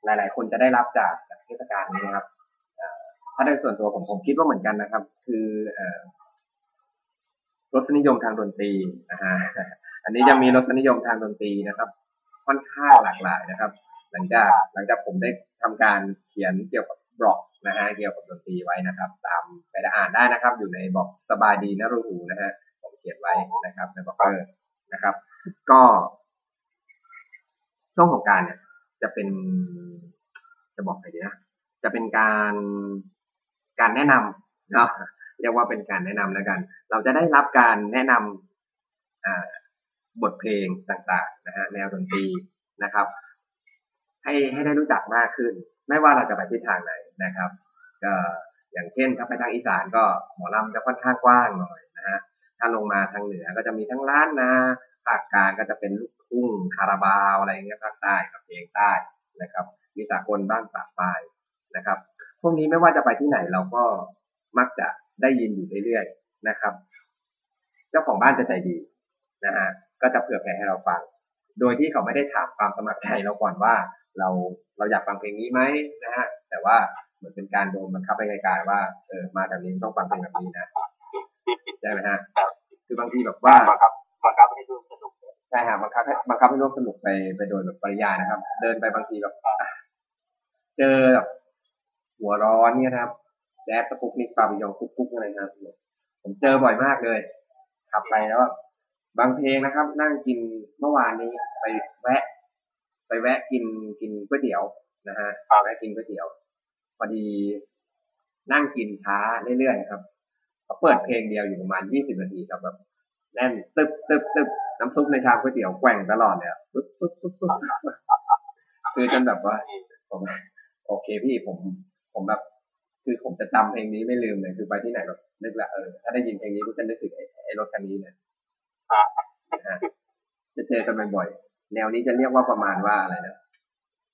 หลาย ๆ คนจะได้รับจากจากเทศกาลนี้นะครับเอ่อถ้าโดยส่วนตัวผมผมคิดว่าเหมือนกันนะครับ คือเอ่อรสนิยมทางดนตรีนะฮะอันนี้จะมีรสนิยมทางดนตรีนะครับ ค่อนข้างหลากหลายนะครับ หลังจากหลังจากผมได้ทำการเขียนเกี่ยวกับบล็อกนะฮะเกี่ยวกับดนตรีไว้นะครับ ตามไปได้อ่านได้นะครับ อยู่ในบล็อกสบายดีนะรูหูนะฮะผมเขียนไว้นะครับในบล็อกเกอร์นะครับ ก็ช่วงของการเนี่ย จะเป็น จะบอกไงดีนะจะเป็นการการแนะนำเนาะเรียกว่าเป็นการแนะนำแล้วกัน เราจะได้รับการแนะนำอ่าบทเพลงต่างๆนะฮะแนวดนตรีนะครับ ให้ให้ได้รู้จักมากขึ้น ไม่ว่าเราจะไปทิศทางไหนนะครับก็อย่างเช่นถ้าไปทางอีสานก็หมอลำจะค่อนข้างกว้างหน่อยนะฮะถ้าลงมาทางเหนือก็จะมีทั้งล้านนาภาคกลางก็จะเป็นลูกทุ่งคาราบาวอะไรอย่างเงี้ยภาคใต้กับเพลงใต้นะครับ มีสากลบ้างปากปลายนะครับ พวกนี้ไม่ว่าจะไปที่ไหนเราก็มักจะได้ยินอยู่เรื่อยๆนะครับ เจ้าของบ้านจะใจดีนะฮะก็จะเผื่อแผ่ให้เราฟัง โดยที่เขาไม่ได้ถามความสมัครใจเราก่อนว่า เราเราอยากฟังเพลงนี้ไหมนะฮะแต่ว่าเหมือนเป็นการโดนบังคับไปไกลๆว่าเออมาแบบนี้ต้องฟังเพลงแบบนี้นะใช่ไหมฮะคือบางทีแบบว่าบังคับบังคับให้ดูสนุกใช่ฮะบังคับให้บังคับให้ร่วมสนุกไปไปโดยแบบปริยายนะครับ เดินไปบางทีแบบอะเจอแบบหัวร้อนเนี่ยนะครับแจ๊สตะปุกนิกปาบิยองกุ๊กกุ๊กอะไรนะครับผมเจอบ่อยมากเลยขับไปแล้วบางเพลงนะครับ นั่งกินเมื่อวานนี้ไปแวะ ไปแวะกินกินก๋วยเตี๋ยวนะฮะแวะกินก๋วยเตี๋ยวพอดีนั่งกินช้าเรื่อยๆครับเขาเปิดเพลงเดียวอยู่ประมาณยี่สิบนาทีครับแบบแน่นตึ๊บตึ๊บตึ๊บน้ำซุปในชามก๋วยเตี๋ยวแกว่งตลอดเลยอะปึ๊บปึ๊บปึ๊บปึ๊บคือจนแบบว่าผมโอเคพี่ผมผมแบบ คือผมจะจำเพลงนี้ไม่ลืมเลยคือไปที่ไหนแบบนึกละเออถ้าได้ยินเพลงนี้ก็จะนึกถึงไอ้ไอ้รถคันนี้เลยนะฮะจะเจอกันบ่อยๆ แนวนี้จะเรียกว่าประมาณว่าอะไรนะ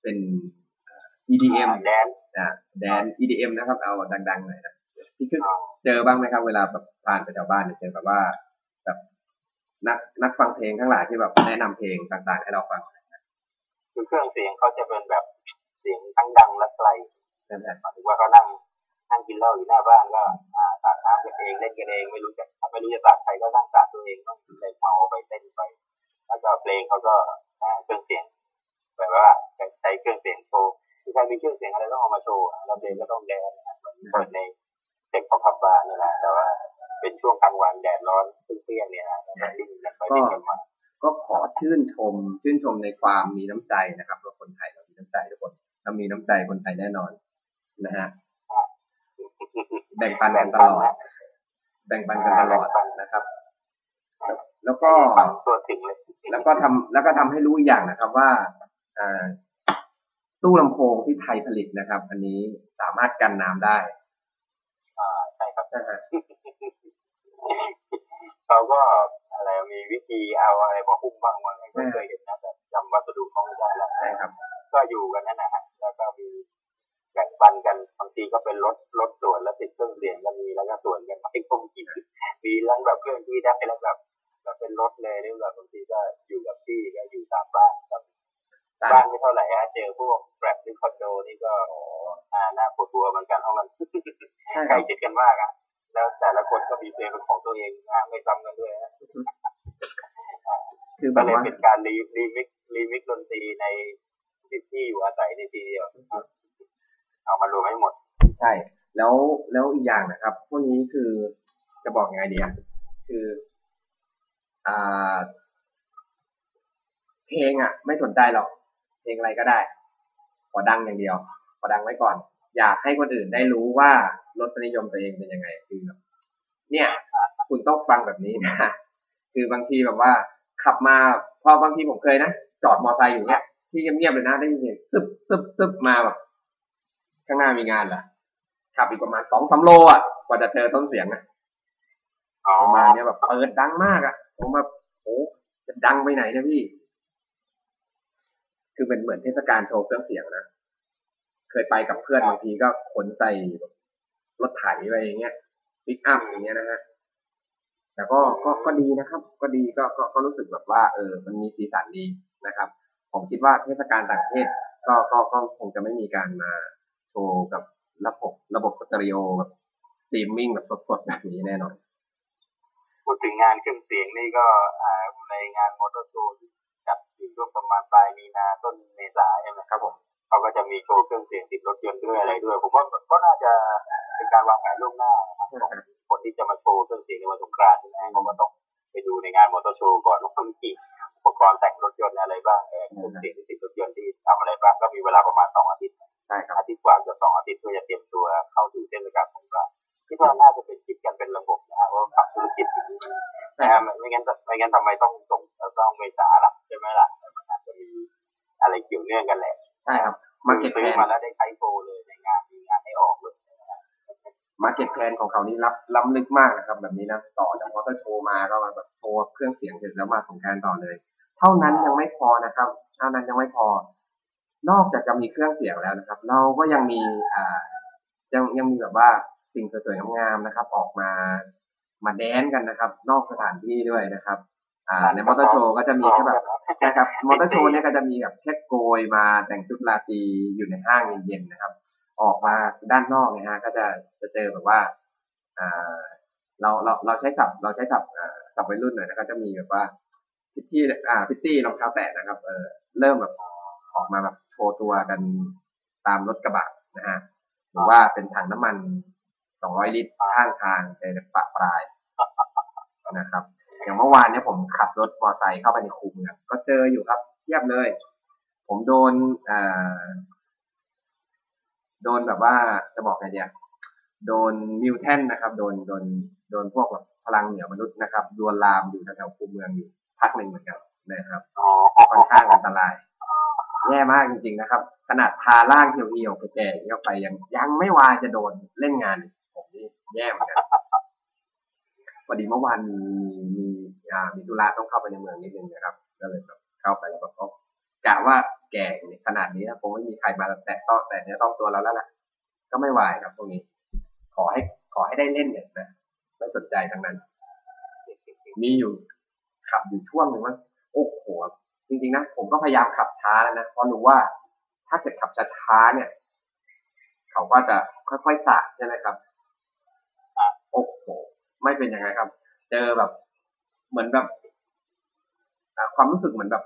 เป็นเอ่อ EDM แดนอ่าแดน EDM นะครับ เอาดังๆหน่อยนะพี่คือเจอบ้างไหมครับ เวลาแบบผ่านไปแถวบ้านเนี่ยเจอแบบว่าแบบนักนักฟังเพลงทั้งหลายที่แบบแนะนำเพลงต่างๆให้เราฟังคือเครื่องเสียงเขาจะเป็นแบบเสียงทั้งดังและไกลนั่นแหละหมายถึงว่าเขานั่งนั่งกินเหล้าอยู่หน้าบ้านก็อ่าสาดน้ำกันเองเล่นกันเองไม่รู้จะไม่รู้จะสาดใครก็นั่งสาดตัวเองต้องเลยเมาไปเต้นไป แล้วก็เพลงเขาก็อ่าเครื่องเสียงแบบว่าใช้เครื่องเสียงโชว์คือใครมีเครื่องเสียงอะไรต้องเอามาโชว์อะแล้วเพลงก็ต้องแดนนะเหมือนเปิดในเด็กของพับบาร์นี่แหละแต่ว่าเป็นช่วงกลางวันแดดร้อนเปรี้ยงๆเนี่ยนะแล้วก็ดิ้นกันไปดิ้นกันมาก็ขอชื่นชม ชื่นชมในความมีน้ำใจนะครับเราคนไทยเรามีน้ำใจทุกคนเรามีน้ำใจคนไทยแน่นอนนะฮะแบ่งปันกันตลอดแบ่งปันกันตลอดนะครับ แล้วก็ฟังตัวถึงเลยแล้วก็ทำแล้วก็ทำให้รู้อีกอย่างนะครับว่าอ่าตู้ลำโพงที่ไทยผลิตนะครับ อันนี้สามารถกันน้ำได้อ่าใช่ครับนะฮะเขาก็อะไรมีวิธีเอาอะไรมาหุ้มบ้างมั้งไม่เคยเห็นนะแต่จำวัสดุเขาไม่ได้แล้วใช่ครับ ก็อยู่กันนั่นนะฮะแล้วก็มีแบ่งปันกันบางทีก็เป็นรถรถสวนแล้วติดเครื่องเสียงก็มีแล้วก็สวนกันไปต้มกินมีทั้งแบบเครื่องที่ได้แล้วแบบ แบบเป็นรถเลยหรือแบบบางทีก็อยู่กับที่ก็อยู่ตามบ้านแบบบ้านไม่เท่าไหร่ฮะเจอพวกแฟลตหรือคอนโดนี่ก็อ่าน่าปวดหัวเหมือนกันเพราะมันใช่คใกล้รับชิดกันมากอะ แล้วแต่ละคนก็มีเพลงเป็นของตัวเองนะไม่ซ้ำกันด้วยฮะคือแบก็บเลยว่าเป็นการ re remix remix ดนตรีในที่ที่อยู่อาศัยในทีเดียวเอามารวมให้หมด ใช่ แล้วแล้วอีกอย่างนะครับ พวกนี้คือจะบอกยังไงดีอะคืออ่า เพลงอะ ไม่สนใจหรอก เพลงอะไรก็ได้ ขอดังอย่างเดียว ขอดังไว้ก่อน อยากให้คนอื่นได้รู้ว่ารสนิยมตัวเองเป็นยังไงคือเนี่ย คุณต้องฟังแบบนี้นะคือบางทีแบบว่า ขับมาพอบางทีผมเคยนะจอดมอไซค์อยู่เนี่ยที่เงียบๆเลยนะได้ยินเสียงซึบซึบซึบมาแบบข้างหน้ามีงานเหรอขับอีกประมาณสองสามโลอะกว่าจะเจอต้นเสียงอะ ประมาณเนี้ยแบบเปิดดังมากอะ ผมแบบโอ้จะดังไปไหนเนี่ยพี่ คือเป็นเหมือนเทศกาลโชว์เครื่องเสียงนะ เคยไปกับเพื่อนบางทีก็ขนใส่แบบรถไถไปอย่างเงี้ยปิกอัพอย่างเงี้ยนะฮะแต่ก็ก็ก็ดีนะครับ ก็ดีก็ก็ก็รู้สึกแบบว่า เออ มันมีสีสันดีนะครับ ผมคิดว่าเทศกาลต่างประเทศก็ก็ก็คงจะไม่มีการมาโชว์กับระบบระบบสเตอริโอแบบสตรีมมิ่งแบบสดๆแบบนี้แน่นอน พูดถึงงานเครื่องเสียงนี่ก็ในงานมอเตอร์โชว์ที่จัดอยู่ช่วงประมาณปลายมีนาต้นเมษาใช่ไหมครับผมเขาก็จะมีโชว์เครื่องเสียงติดรถยนต์ด้วยอะไรด้วย ผมว่าก็น่าจะเป็นการวางแผนล่วงหน้าครับของคนที่จะมาโชว์เครื่องเสียงในวันสงกรานต์ใช่ไหมเขาก็ต้อง เก็ตแพนของเขานี่รับล้ำลึกมากนะครับ แบบนี้นะต่อจากมอเตอร์โชว์มาก็มาแบบโชว์เครื่องเสียงเสร็จแล้วมาสงกรารต่อเลย เท่านั้นยังไม่พอนะครับเท่านั้นยังไม่พอ นอกจากจะมีเครื่องเสียงแล้วนะครับ เราก็ยังมีอ่ายังยังมีแบบว่าสิ่งสวยๆงามๆนะครับ ออกมามาแดนกันนะครับ นอกสถานที่ด้วยนะครับอ่าในมอเตอร์โชว์ก็จะมีแค่แบบใช่ครับมอเตอร์โชว์เนี่ยก็จะมีแบบแค่โกยมาแต่งชุดราตรีอยู่ในห้างเย็นๆนะครับ ออกมาด้านนอกเนี่ยฮะก็จะจะเจอแบบว่าอ่า เราเราเราใช้ศัพท์เราใช้ศัพท์ศัพท์วัยรุ่นหน่อยนะครับจะมีแบบว่าพิตตี้อ่าพิตตี้รองเท้าแตะนะครับเออเริ่มแบบออกมาแบบโชว์ตัวกันตามรถกระบะนะฮะหรือว่าเป็นถังน้ำมันสองร้อยลิตรข้างทางในปะปลายนะครับ อย่างเมื่อวานเนี่ยผมขับรถมอเตอร์ไซค์เข้าไปในคูเมืองก็เจออยู่ครับเทียบเลย ผมโดนอ่าโดนแบบว่าจะบอกไงเดียโดนมิวแทนนะครับ โดนโดน โดนพวกแบบพลังเหนือมนุษย์นะครับดวนลามอยู่แถวๆคูเมืองอยู่พักหนึ่งเหมือนกันนะครับอ๋อค่อนข้างอันตรายแย่มากจริงๆนะครับ ขนาดพาล่างเหี่ยวๆแก่ๆเข้าไปยังยังไม่วายจะโดนเล่นงานอีกผมนี่แย่เหมือนกันพอดีเมื่อวานมีมีมีอ่ามีธุระต้องเข้าไปในเมืองนิดนึงนะครับ ก็เลยแบบเข้าไปแล้วแบบก็กะว่าแก่ขนาดนี้คงไม่มีใครมาแตะต้องแต่เนื้อต้องตัวเราแล้วล่ะก็ไม่วายครับตรงนี้ ขอให้ขอให้ได้เล่นเนี่ยนะ ไม่สนใจทั้งนั้น มีอยู่ขับอยู่ช่วงหนึ่งว่าโอ้โหจริงๆนะผมก็พยายามขับช้าแล้วนะเพราะรู้ว่าถ้าเกิดขับช้าๆเนี่ย เขาก็จะค่อยๆสาดใช่ไหมครับโอ้โหไม่เป็นยังไงครับ เจอแบบเหมือนแบบความรู้สึกเหมือนแบบ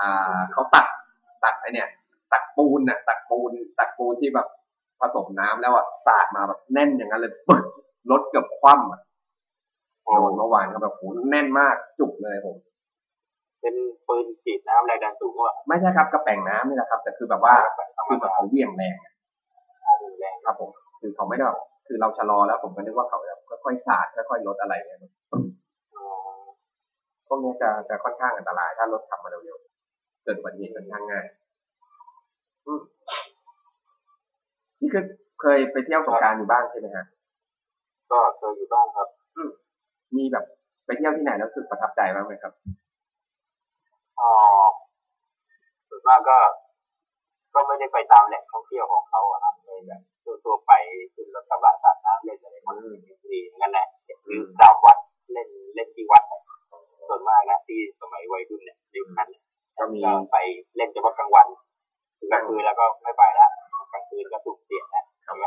อ่าเขาตักตักไอเนี่ย ตักปูนน่ะ ตักปูน ตักปูนที่แบบผสมน้ำแล้วอะสาดมาแบบแน่นอย่างนั้นเลยปึ๊ด รถเกือบคว่ำอะโดนเมื่อวานก็แบบโหแน่นมากจุกเลยผม เป็นปืนฉีดน้ำแรงดันสูงว่ะไม่ใช่ครับกระแป่งน้ำนี่แหละครับ แต่คือแบบว่าคือแบบเขาเหวี่ยงแรงอะแรงครับผม คือเขาไม่ได้แบบคือเราชะลอแล้วผมก็นึกว่าเขาจะค่อยๆสาดค่อยๆลดอะไรเนี่ยพวกนี้จะจะค่อนข้างอันตราย ถ้ารถขับมาเร็วๆเกิดอุบัติเหตุค่อนข้างง่ายอืมนี่คือเคยไปเที่ยวสงกรารอยู่บ้างใช่ไหมฮะ ก็เคยอยู่บ้างครับมีแบบไปเที่ยวที่ไหนแล้วรู้สึกประทับใจบ้างไหมครับอ๋อส่วนมากก็ ก็ไม่ได้ไปตามแหล่งท่องเที่ยวของเขาอะนะเลยแบบทั่วๆไปขึ้นรถกระบะสาดน้ำเล่นอะไรมันดีงั้นแหละหรือตามวัดเล่นเล่นที่วัดอะส่วนมากนะที่สมัยวัยรุ่นเนี่ยยุคนั้นเนี่ยก็มีก็ไปเล่นเฉพาะกลางวันกลางคืนแล้วก็ไม่ไปละกลางคืนก็ถูกเสียนะทำไม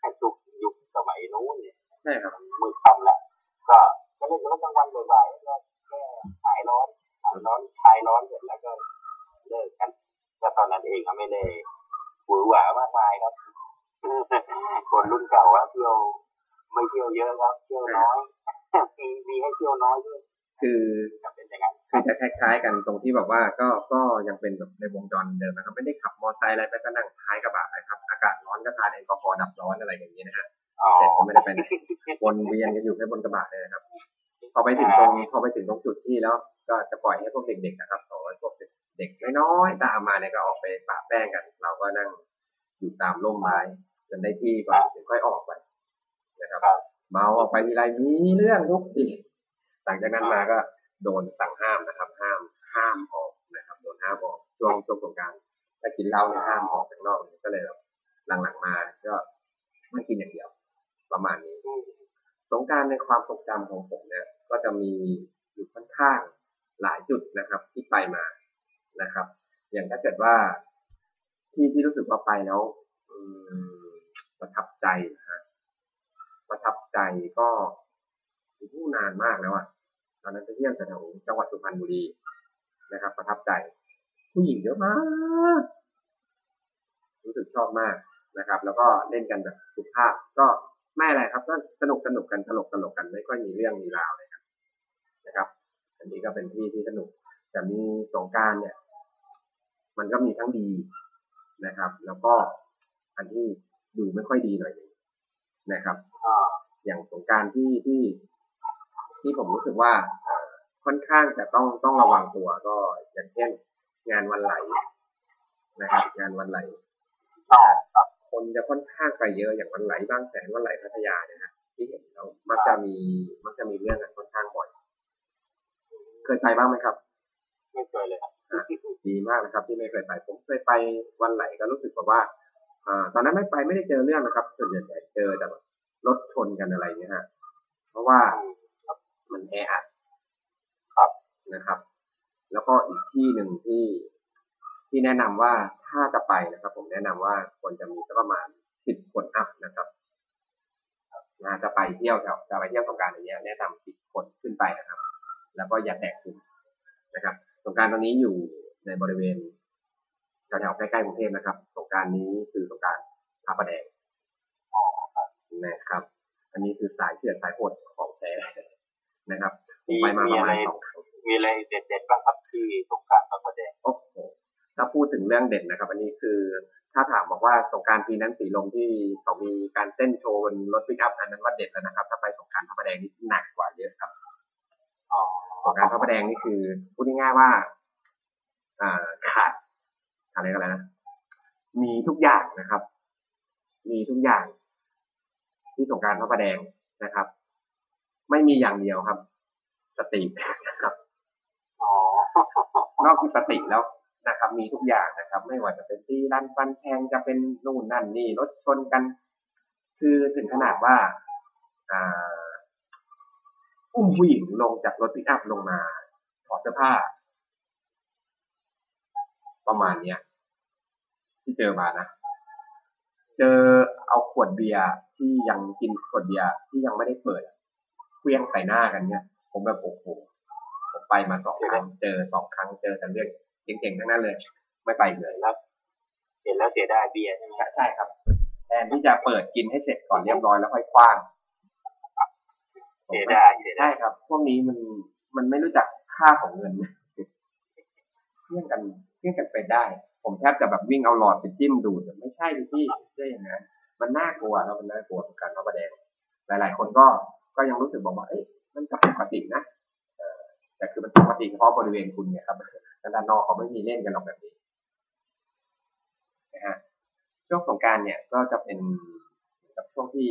ให้ทุกยุคสมัยนู้นเนี่ย ใช่ครับมืดค่ำแล้วก็ก็เล่นเฉพาะกลางวันบ่ายๆแล้วก็แค่หายร้อนหายร้อนคลายร้อนเสร็จแล้วก็เลิกกันก็ตอนนั้นเองก็ไม่ได้หวือหวามากมายครับคนรุ่นเก่าอะเที่ยวไม่เที่ยวเยอะครับเที่ยวน้อยมีมีให้เที่ยวน้อยด้วยคือจะเป็นอย่างนั้นคือจะคล้ายๆ กันตรงที่แบบว่าก็ก็ยังเป็นแบบในวงจรเดิมนะครับ ไม่ได้ขับมอเตอร์ไซค์อะไรไปก็นั่งท้ายกระบะนะครับ อากาศร้อนก็ทานแอลกอฮอล์ดับร้อนอะไรอย่างนี้นะฮะอ๋อ แต่ก็ไม่ได้ไปไหนวนเวียนกันอยู่แค่บนกระบะเลยนะครับ พอไปถึงตรงพอไปถึงตรงจุดที่แล้ว ก็จะปล่อยให้พวกเด็กๆนะครับสอนพวกเด็กน้อยๆตามมาเนี่ยก็ออกไปปะแป้งกัน เราก็นั่งอยู่ตามร่มไม้จนได้ที่ก่อนถึงค่อยออกไปนะครับครับ เมาออกไปทีไรมีเรื่องทุกทีหลังจากนั้นมาก็โดนสั่งห้ามนะครับ ห้ามห้ามออกนะครับโดนห้ามออกช่วงช่วงสงกรารถ้ากินเหล้าเนี่ยห้ามออกจากนอกก็เลยแบบหลังๆมาก็ไม่กินอย่างเดียว ประมาณนี้สงการในความทรงจำของผมเนี่ยก็จะมีอยู่ค่อนข้างหลายจุดนะครับ ที่ไปมานะครับ อย่างถ้าเกิดว่าที่ที่รู้สึกว่าไปแล้วอืมทับใจนะฮะประทับใจก็ผู้นานมากแล้วอะตอนนั้นไปเที่ยวแถวจังหวัดสุพรรณบุรีนะครับ ประทับใจ ผู้หญิงเยอะมากรู้สึกชอบมากนะครับ แล้วก็เล่นกันแบบสุภาพก็ ไม่อะไรครับก็สนุกสนุกกันตลกตลกกันไม่ค่อยมีเรื่องมีราวเลยครับนะครับ อันนี้ก็เป็นที่ที่สนุก แต่มีสงการเนี่ย มันก็มีทั้งดีนะครับ แล้วก็อันที่ดูไม่ค่อยดีหน่อยนึงนะครับอย่างสงการที่ที่ที่ผมรู้สึกว่าค่อนข้างจะต้องต้องระวังตัวก็อย่างเช่น งานวันไหลนะครับ งานวันไหลอ่า ครับคนจะค่อนข้างไปเยอะอย่างวันไหลบางแสนวันไหลพัทยาเนี่ยนะที่เห็นแล้วมักจะมีมักจะมีเรื่องกันค่อนข้างบ่อยเคยไปบ้างไหมครับไม่เคยเลยครับอะดีมากนะครับ ที่ไม่เคยไป ผมเคยไปวันไหลก็รู้สึกแบบว่าอ่าตอนนั้นไม่ไปไม่ได้เจอเรื่องนะครับส่วนใหญ่เจอแต่แบบรถชนกันอะไรอย่างเงี้ยฮะเพราะว่ามันแออัดครับนะครับ แล้วก็อีกที่หนึ่งที่ ที่แนะนำว่าถ้าจะไปนะครับ ผมแนะนำว่าควรจะมีสักประมาณสิบคนอัพนะครับนะจะไปเที่ยวแถวจะไปเที่ยวสงกรารอย่างเงี้ยแนะนำสิบคนขึ้นไปนะครับ แล้วก็อย่าแตกกลุ่มนะครับสงกรารตอนนี้อยู่ในบริเวณแถวๆใกล้ๆกรุงเทพนะครับสงกรารนี้คือสงกรารพระประแดงอ๋อครับนะครับ อันนี้คือสายเชือดสายโหดของแท้นะครับผมีมไปมามีประอะไรมาณสองครั้งมีอะไรเด็ดๆบ้างครับที่สงกรารพระประแดงโอ้โห ถ้าพูดถึงเรื่องเด่นนะครับ อันนี้คือถ้าถามบอกว่าสงการปีนั้นสีลมที่เขามีการเต้นโชว์บนรถปิกอัพอันนั้นว่าเด็ดแล้วนะครับ ถ้าไปสงการพระประแดงนี่หนักกว่าเยอะครับสงการพระประแดงนี่คือพูดง่ายๆว่าอ่าขาดอะไรกันแล้วนะมีทุกอย่างนะครับ มีทุกอย่าง ที่สงการพระประแดงนะครับ ไม่มีอย่างเดียวครับ สตินะครับอ๋อนอกจากสติแล้ว นะครับ มีทุกอย่างนะครับ ไม่ว่าจะเป็นตีรันฟันแทงจะเป็นนู่นนั่นนี่รถชนกัน คือถึงขนาดว่าอ่าอุ้มผู้หญิงลงจากรถปิกอัพลงมาถอดเสื้อผ้า ประมาณเนี้ยที่เจอมานะเจอเอาขวดเบียร์ที่ยังกินขวดเบียร์ที่ยังไม่ได้เปิดเคลี้ยงใส่หน้ากันเนี่ย ผมแบบโอ้โหผมไปมาสองครั้งเจอสองครั้งเจอแต่เรื่อง เก่งๆทั้งนั้นเลย ไม่ไปอีกเลยแล้วเห็นแล้วเสียดายเบียร์ใช่ไหมใช่ใช่ครับแทนที่จะเปิดกินให้เสร็จก่อนเรียบร้อยแล้วค่อยคว้างเสียดายเสียดาใช่ยครับ พวกนี้มันมันไม่รู้จักค่าของเงินเที่ยงกันเที่ยงกันไปได้ ผมแทบจะแบบวิ่งเอาหลอดไปจิ้มดูดแต่ไม่ใช่ดิพี่ไม่ใช่อย่างนั้นมันน่ากลัวแล้วมันน่ากลัวกับการพระประแดง หลาย ๆ คนก็ก็ยังรู้สึกบอกว่าเอ้ยมันก็ปกตินะเออแต่คือมันปกติเฉพาะบริเวณคุณเนี่ยครับ แต่ด้านนอกเขาไม่มีเล่นกันหรอกแบบนี้นะฮะช่วงสงการเนี่ยก็จะเป็นกับช่วงที่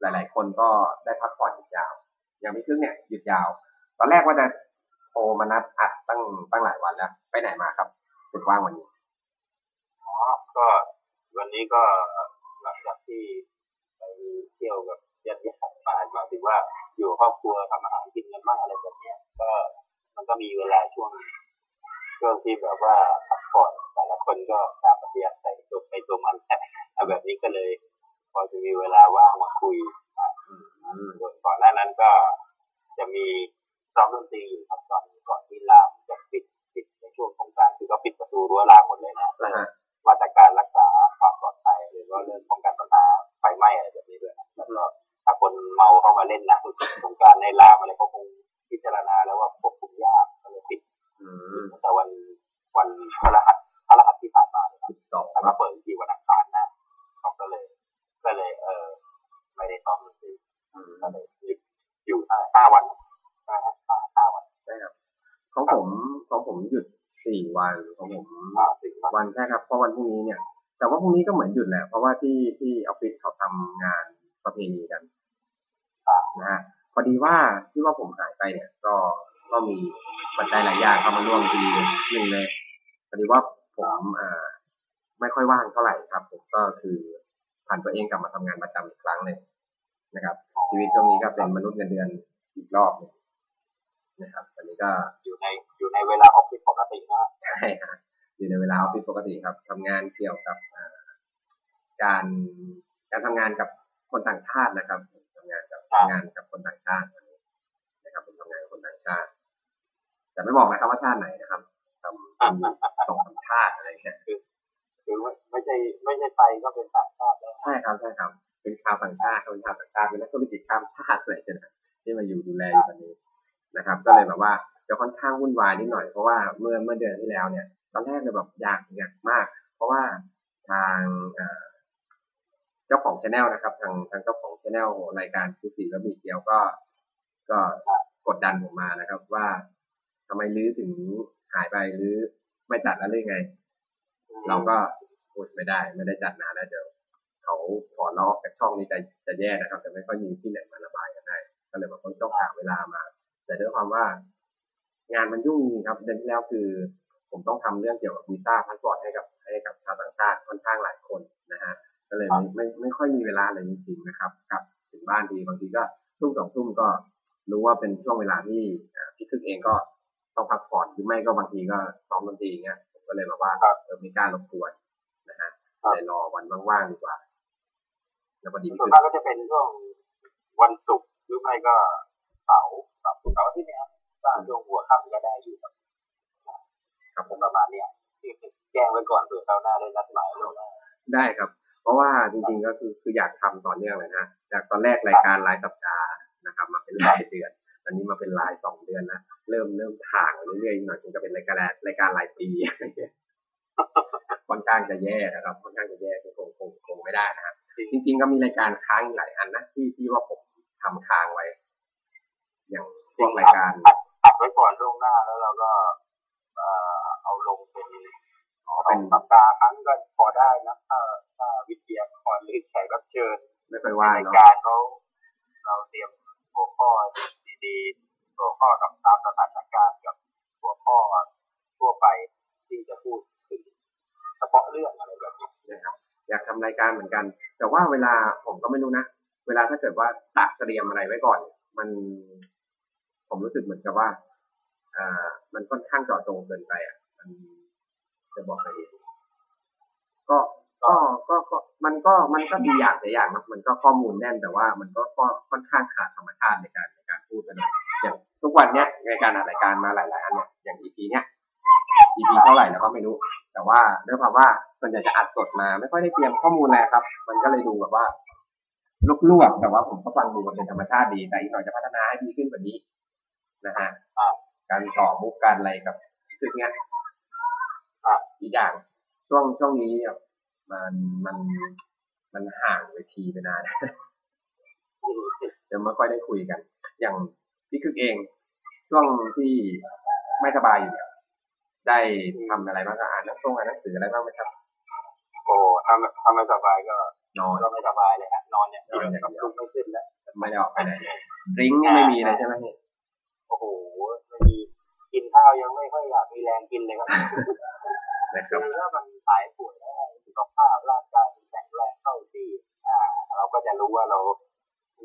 หลาย ๆ คนก็ได้พักผ่อนหยุดยาว อย่างพี่ครึ่งเนี่ยหยุดยาว ตอนแรกว่าจะโทรมานัดอัดตั้งตั้งหลายวันแล้ว ไปไหนมาครับถึงว่างวันนี้อ๋อก็วันนี้ก็หลังจากที่ไปเที่ยวกับญาติญาติมาถึงว่าอยู่ครอบครัวทำอาหารกินกันบ้างอะไรแบบนี้ก็ มันก็มีเวลาช่วงช่วงที่แบบว่าพักผ่อนแต่ละคนก็ตามระเบียบใส่ตัวไปตัวมันแต่แบบนี้ก็เลย พอจะมีเวลาว่างมาคุยอืมก่อนหน้านั้นก็จะมีซ้อมดนตรีอยู่ครับตอนก่อนที่รามจะปิดปิดในช่วงสงการคือก็ปิดประตูรั้วรามหมดเลยนะมาตรการรักษาความปลอดภัยหรือว่าเรื่องป้องกันปัญหาไฟไหม้อะไรแบบนี้ด้วยแล้วก็ถ้าคนเมาเข้ามาเล่นนะสงการในรามอะไรก็คง พิจารณาแล้วว่าควบคุมยากก็เลยปิดอืมแต่วันวันพฤหัสพฤหัสที่ผ่านมาเนี่ยครับสิบสองแล้วมาเปิดอีกทีวันอังคารนะเขาก็เลย ก็เลย เออไม่ได้ซ้อมดนตรีอืมก็เลยหยุดอยู่ห้าห้าวันห้าห้าห้าวันใช่ครับของผมของผมหยุดสี่วันของผมห้าสิบวันวันใช่ครับเพราะวันพรุ่งนี้เนี่ย แต่ว่าพรุ่งนี้ก็เหมือนหยุดแหละเพราะว่าที่ที่ออฟฟิศเขาทำงานประเพณีกันนะฮะพ อดีว่าที่ว่าผมหายไปเนี่ย ก็ก็มีปัจจัยหลายอย่างเข้ามาร่วมทีหนึ่งเลยพอดีว่าผมอ่าไม่ค่อยว่างเท่าไหร่ครับ ผมก็คือผ่านตัวเองกลับมาทำงานประจำอีกครั้งหนึ่งนะครับ ชีวิตช่วงนี้ก็เป็นมนุษย์เงินเดือนอีกรอบหนึงนะครับตอนนี้ก็อยู่ในอยู่ในเวลาออฟฟิศปกตินะใช่ฮะอยู่ในเวลาออฟฟิศปกติครับทำงานเกี่ยวกับอ่าการการทำงานกับคนต่างชาตินะครับทำงานกับครับ ทำงานกับคนต่างชาติวันนี้นะครับผมทำงานกับคนต่างชาติ แต่ไม่บอกนะครับว่าชาติไหนนะครับทำทำอยู่สองสามชาติอะไรอย่างเงี้ยคือไม่ไม่ใช่ไม่ใช่ไทยก็เป็นต่างชาติแล้วใช่ครับใช่ครับ เป็นชาวต่างชาติเป็นชาวต่างชาติเป็นนักธุรกิจข้ามชาติเลยนะที่มาอยู่ดูแลอยู่ตอนนี้นะครับ ก็เลยแบบว่าจะค่อนข้างวุ่นวายนิดหน่อยเพราะว่าเมื่อเมื่อเดือนที่แล้วเนี่ย ตอนแรกเลยแบบอยากอยากมาก เพราะว่าทางเอ่อ เจ้าของช anel นะครับ ทางทางเจ้าของช anel รายการคือสีและมีเกียวก็ ก็กดดันผมมานะครับ ว่าทำไมลื้อถึงหายไปหรือไม่จัดแล้วหรือไง เราก็พูดไม่ได้ ไม่ได้จัดนานแล้วเดี๋ยวเขาถอนเราออกจากช่องนี้จะจะแย่นะครับจะไม่ค่อยมีที่ไหนมาระบายกันได้ก็เลยแบบต้องหาเวลามา แต่ด้วยความว่างานมันยุ่งจริงครับเดือนที่แล้วคือ ผมต้องทำเรื่องเกี่ยวกับวีซ่าพาสปอร์ตให้กับให้กับชาวต่างชาติค่อนข้างหลายคนนะฮะ ก็เลยไม่ไม่ไม่ค่อยมีเวลาเลยจริงๆนะครับกลับถึงบ้านทีบางทีก็ทุ่มสองทุ่มก็รู้ว่าเป็นช่วงเวลาที่อ่าพี่คึกเองก็ต้องพักผ่อนหรือไม่ก็บางทีก็ซ้อมดนตรีอย่างเงี้ยผมก็เลยแบบว่าเออไม่กล้ารบกวนนะฮะเลยรอวันว่างๆดีกว่า แล้วพอดีพี่ส่วนคึกมากก็จะเป็นช่วงวันศุกร์หรือไม่ก็เสาร์เสาร์เสาร์อาที่เนี้ยก็ช่วงหัวค่ำก็ได้อยู่ครับครับผมประมาณเนี้ยแจ้งไว้ก่อนเผื่อคราวหน้าได้นัดหมายล่วงหน้าได้ครับ เพราะว่าจริงๆก็คือคืออยากทำต่อเนื่องเลยนะจากตอนแรกรายการรายสัปดาห์นะครับ มาเป็นรายเดือนตอนนี้มาเป็นรายสองเดือนแล้วเริ่มเริ่มถ่างเรื่อยๆหน่อยคงจะเป็นรายการรายการรายปีค่อนข้างจะแย่นะครับค่อนข้างจะแย่คงคงคงไม่ได้นะครับจริง ๆ ก็มีรายการค้างหลายอันนะที่ที่ว่าผมทำค้างไว้ อย่างพวกรายการอัดไว้ก่อนล่วงหน้าแล้วเราก็เอาลงเป็น เป็เป็นนสัปดาห์ครั้งก็พอได้นะถ้าถ้าวิทยากรหรือแขกรับเชิญไม่ค่อยว่างรายเนาะการเขาเราเตรียมหัวข้อดีๆหัวข้อกับตามสถานการณ์กับหัวข้อทั่วไปที่จะพูดถึงเฉพาะเรื่องอะไรแบบนี้นะครับ อยากทำรายการเหมือนกัน แต่ว่าเวลาผมก็ไม่รู้นะเวลาถ้าเกิดว่าตัดเตรียมอะไรไว้ก่อน มัน ผมรู้สึกเหมือนกับว่าอ่ามันค่อนข้างเจาะจงเกินไปอะมัน จะบอกอะไรดีก็ก็ก็ก็มันก็มันก็ดีอย่างแต่อย่างนะมันก็ข้อมูลแน่นแต่ว่ามันก็ก็ค่อนข้างขาดธรรมชาติในการในการพูดกันหน่อยอย่างทุกวันเนี้ยในการอัดรายการมาหลายๆอันเนี่ยอย่าง EP เนี้ย EP เท่าไหร่แล้วก็ไม่รู้ แต่ว่าด้วยความว่าส่วนใหญ่จะอัดสดมา ไม่ค่อยได้เตรียมข้อมูลอะไรครับ มันก็เลยดูแบบว่าลวกๆแต่ว่าผมก็ฟังดูมันเป็นธรรมชาติดีแต่อีกหน่อยจะพัฒนาให้ดีขึ้นกว่านี้นะฮะอ่าการต่อมุกการอะไรกับคือเงี้ย อ่าอีกอย่างช่วงช่วงนี้เนี่ยมันมันมันห่างเวทีไปนานยังไม่ค่อยได้คุยกัน อย่างพี่คึกเองช่วงที่ไม่สบายอยู่เนี่ยได้ทำอะไรบ้างก็อ่านหนังสืออ่านหนังสืออะไรบ้างไหมครับ โอ้ถ้าไม่ถ้าไม่สบายก็ นอนก็ไม่สบายเลยฮะนอนอย่างเดียวนอนอย่างเดียวลุกไม่ขึ้นแล้วไม่ได้ออกไปไหนเลยดริงก์นี่ไม่มีเลยใช่ไหมพี่โอ้โหไม่มีกินข้าวยังไม่ค่อยอยากมีแรงกินเลยครับ นะคคืรับอถ้ามันหายป่วยแล้วสุขภาพร่างกายมันแข็งแรงเข้าที่อ่า เราก็จะรู้ว่าเรา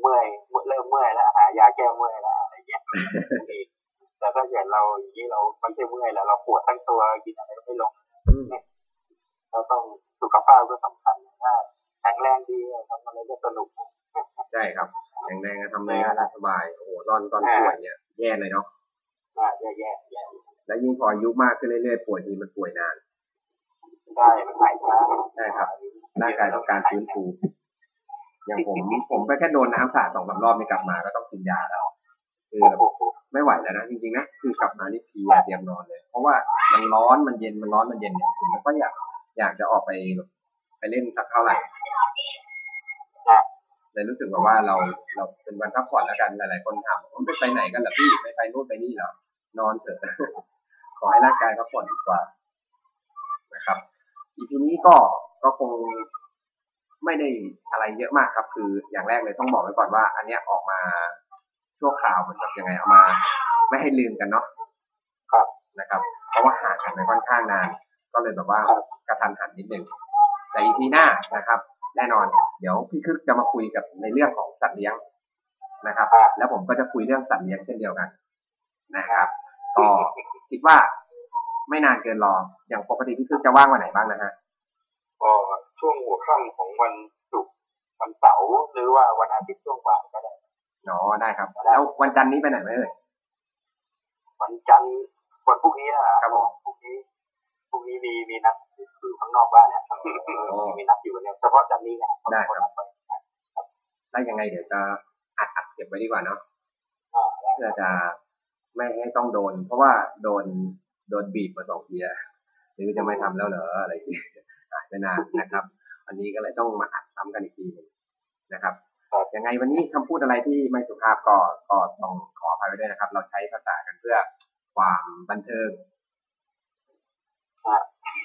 เมื่อยเมื่อยเริ่มเมื่อยแล้วหายาแก้เมื่อยแล้วอะไรเงี้ยแต่ถ้าเกิดเราอย่างนี้เราไม่ใช่เมื่อยแล้วเราปวดทั้งตัวกินอะไรไม่ลงอืมเราต้องสุขภาพก็สำคัญถ้าแข็งแรงดีทำอะไรก็สนุกใช่ครับแข็งแรงก็ทำอะไรก็ได้สบายโอ้โหตอนตอนป่วยเนี่ยแย่เลยเนาะอ่าแย่แย่แย่แล้วยิ่งพออายุมากขึ้นเรื่อยๆป่วยทีมันป่วยนาน ได้มันหายช้าใช่ครับร่างกายต้องการฟื้นฟูอย่างผมผมก็แค่โดนน้ำสาดสองสามรอบนี่กลับมาก็ต้องกินยาแล้วคือโอ้โหไม่ไหวแล้วนะจริงๆนะคือกลับมานี่เพลียเตรียมนอนเลย เพราะว่ามันร้อนมันเย็นมันร้อนมันเย็นเนี่ยผมไม่ค่อยอยากอยากจะออกไปแบบไปเล่นสักเท่าไหร่เลยรู้สึกว่าว่าเราเราเป็นวันพักผ่อนแล้วกันหลายๆคนถามว่าไปไปไหนกันล่ะพี่ไปไปนู่นไปนี่เหรอนอนเถอะขอให้ร่างกายพักผ่อนดีกว่านะครับ อีพีนี้ก็ก็คงไม่ได้อะไรเยอะมากครับ คืออย่างแรกเลยต้องบอกไว้ก่อนว่า อันเนี้ยออกมาชั่วคราวเหมือนกับยังไงเอามา ไม่ให้ลืมกันเนาะครับนะครับ เพราะว่าห่างกันไปค่อนข้างนาน ก็เลยแบบว่ากระทันหันนิดนึงแต่อีพีหน้านะครับ แน่นอน เดี๋ยวพี่คึกจะมาคุยกับในเรื่องของสัตว์เลี้ยงนะครับ แล้วผมก็จะคุยเรื่องสัตว์เลี้ยงเช่นเดียวกันนะครับ ก็คิดว่า ไม่นานเกินรอ อย่างปกติพี่คึกจะว่างวันไหนบ้างนะฮะก็ช่วงหัวค่ำของวันศุกร์วันเสาร์หรือว่าวันอาทิตย์ช่วงบ่ายก็ได้อ๋อได้ครับ แล้ววันจันทร์นี้ไปไหนไหมเอ่ยวันจันทร์วันพรุ่งนี้นะครับผมพรุ่งนี้พรุ่งนี้มีมีนัดคือข้างนอกบ้านเนี่ยมีนัดอยู่เนี่ยเฉพาะจันทร์นี้นะได้ครับถ้ายังไงเดี๋ยวจะอัดอัดเก็บไว้ดีกว่าเนาะอ่าได้เพื่อจะไม่ให้ต้องโดน เพราะว่าโดน โดนบีบมาสองทีอะหรือจะไม่ทำแล้วเหรออะไรอย่างเงี้ยหายไปนานนะครับวันนี้ก็เลยต้องมาอัดซ้ำกันอีกทีหนึงนะครับยังไงวันนี้คำพูดอะไรที่ไม่สุภาพก็ก็ต้องขออภัยไว้ด้วยนะครับ เราใช้ภาษากันเพื่อความบันเทิงอ่า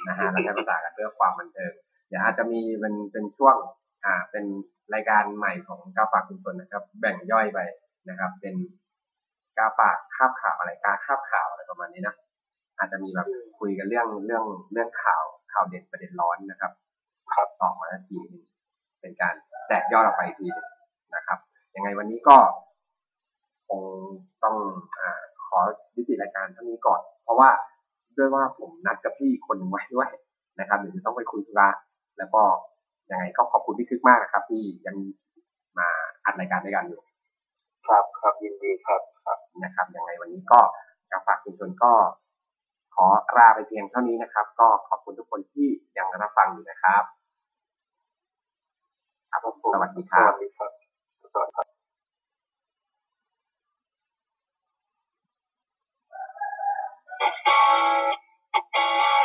นะฮะเราใช้ภาษากันเพื่อความบันเทิงเดี๋ยวอาจจะมีเป็นเป็นช่วงอ่าเป็นรายการใหม่ของก้าวปากคุณชนนะครับ แบ่งย่อยไปนะครับ เป็นก้าวปากคาบข่าวอะไรการคาบข่าวอะไรประมาณนี้นะ อาจจะมีแบบคุยกันเรื่องเรื่องเรื่องข่าวข่าวเด็ดประเด็นร้อนนะครับครับออกมาทีหนึงเป็นการแตกยอดออกไปอีกทีหนึงนะครับ ยังไงวันนี้ก็คงต้องอาขอยุติรายการเท่านี้ก่อน เพราะว่าด้วยว่าผมนัดกับพี่คนหนึ่งไว้ด้วยนะครับเดี๋ยวจะต้องไปคุยธุระแล้วก็ยังไงก็ขอบคุณพี่คึกมากนะครับ ที่ยังมาอัดรายการด้วยกันอยู่ครับครับยินดีครับครับนะครับยังไงวันนี้ก็การฝากคุณชนก็ ขอลาไปเพียงเท่านี้นะครับ ก็ขอบคุณทุกคนที่ยังรับฟังอยู่นะครับครับผมสวัสดีครับวัสดีครับสวัสดีครับ Thank you.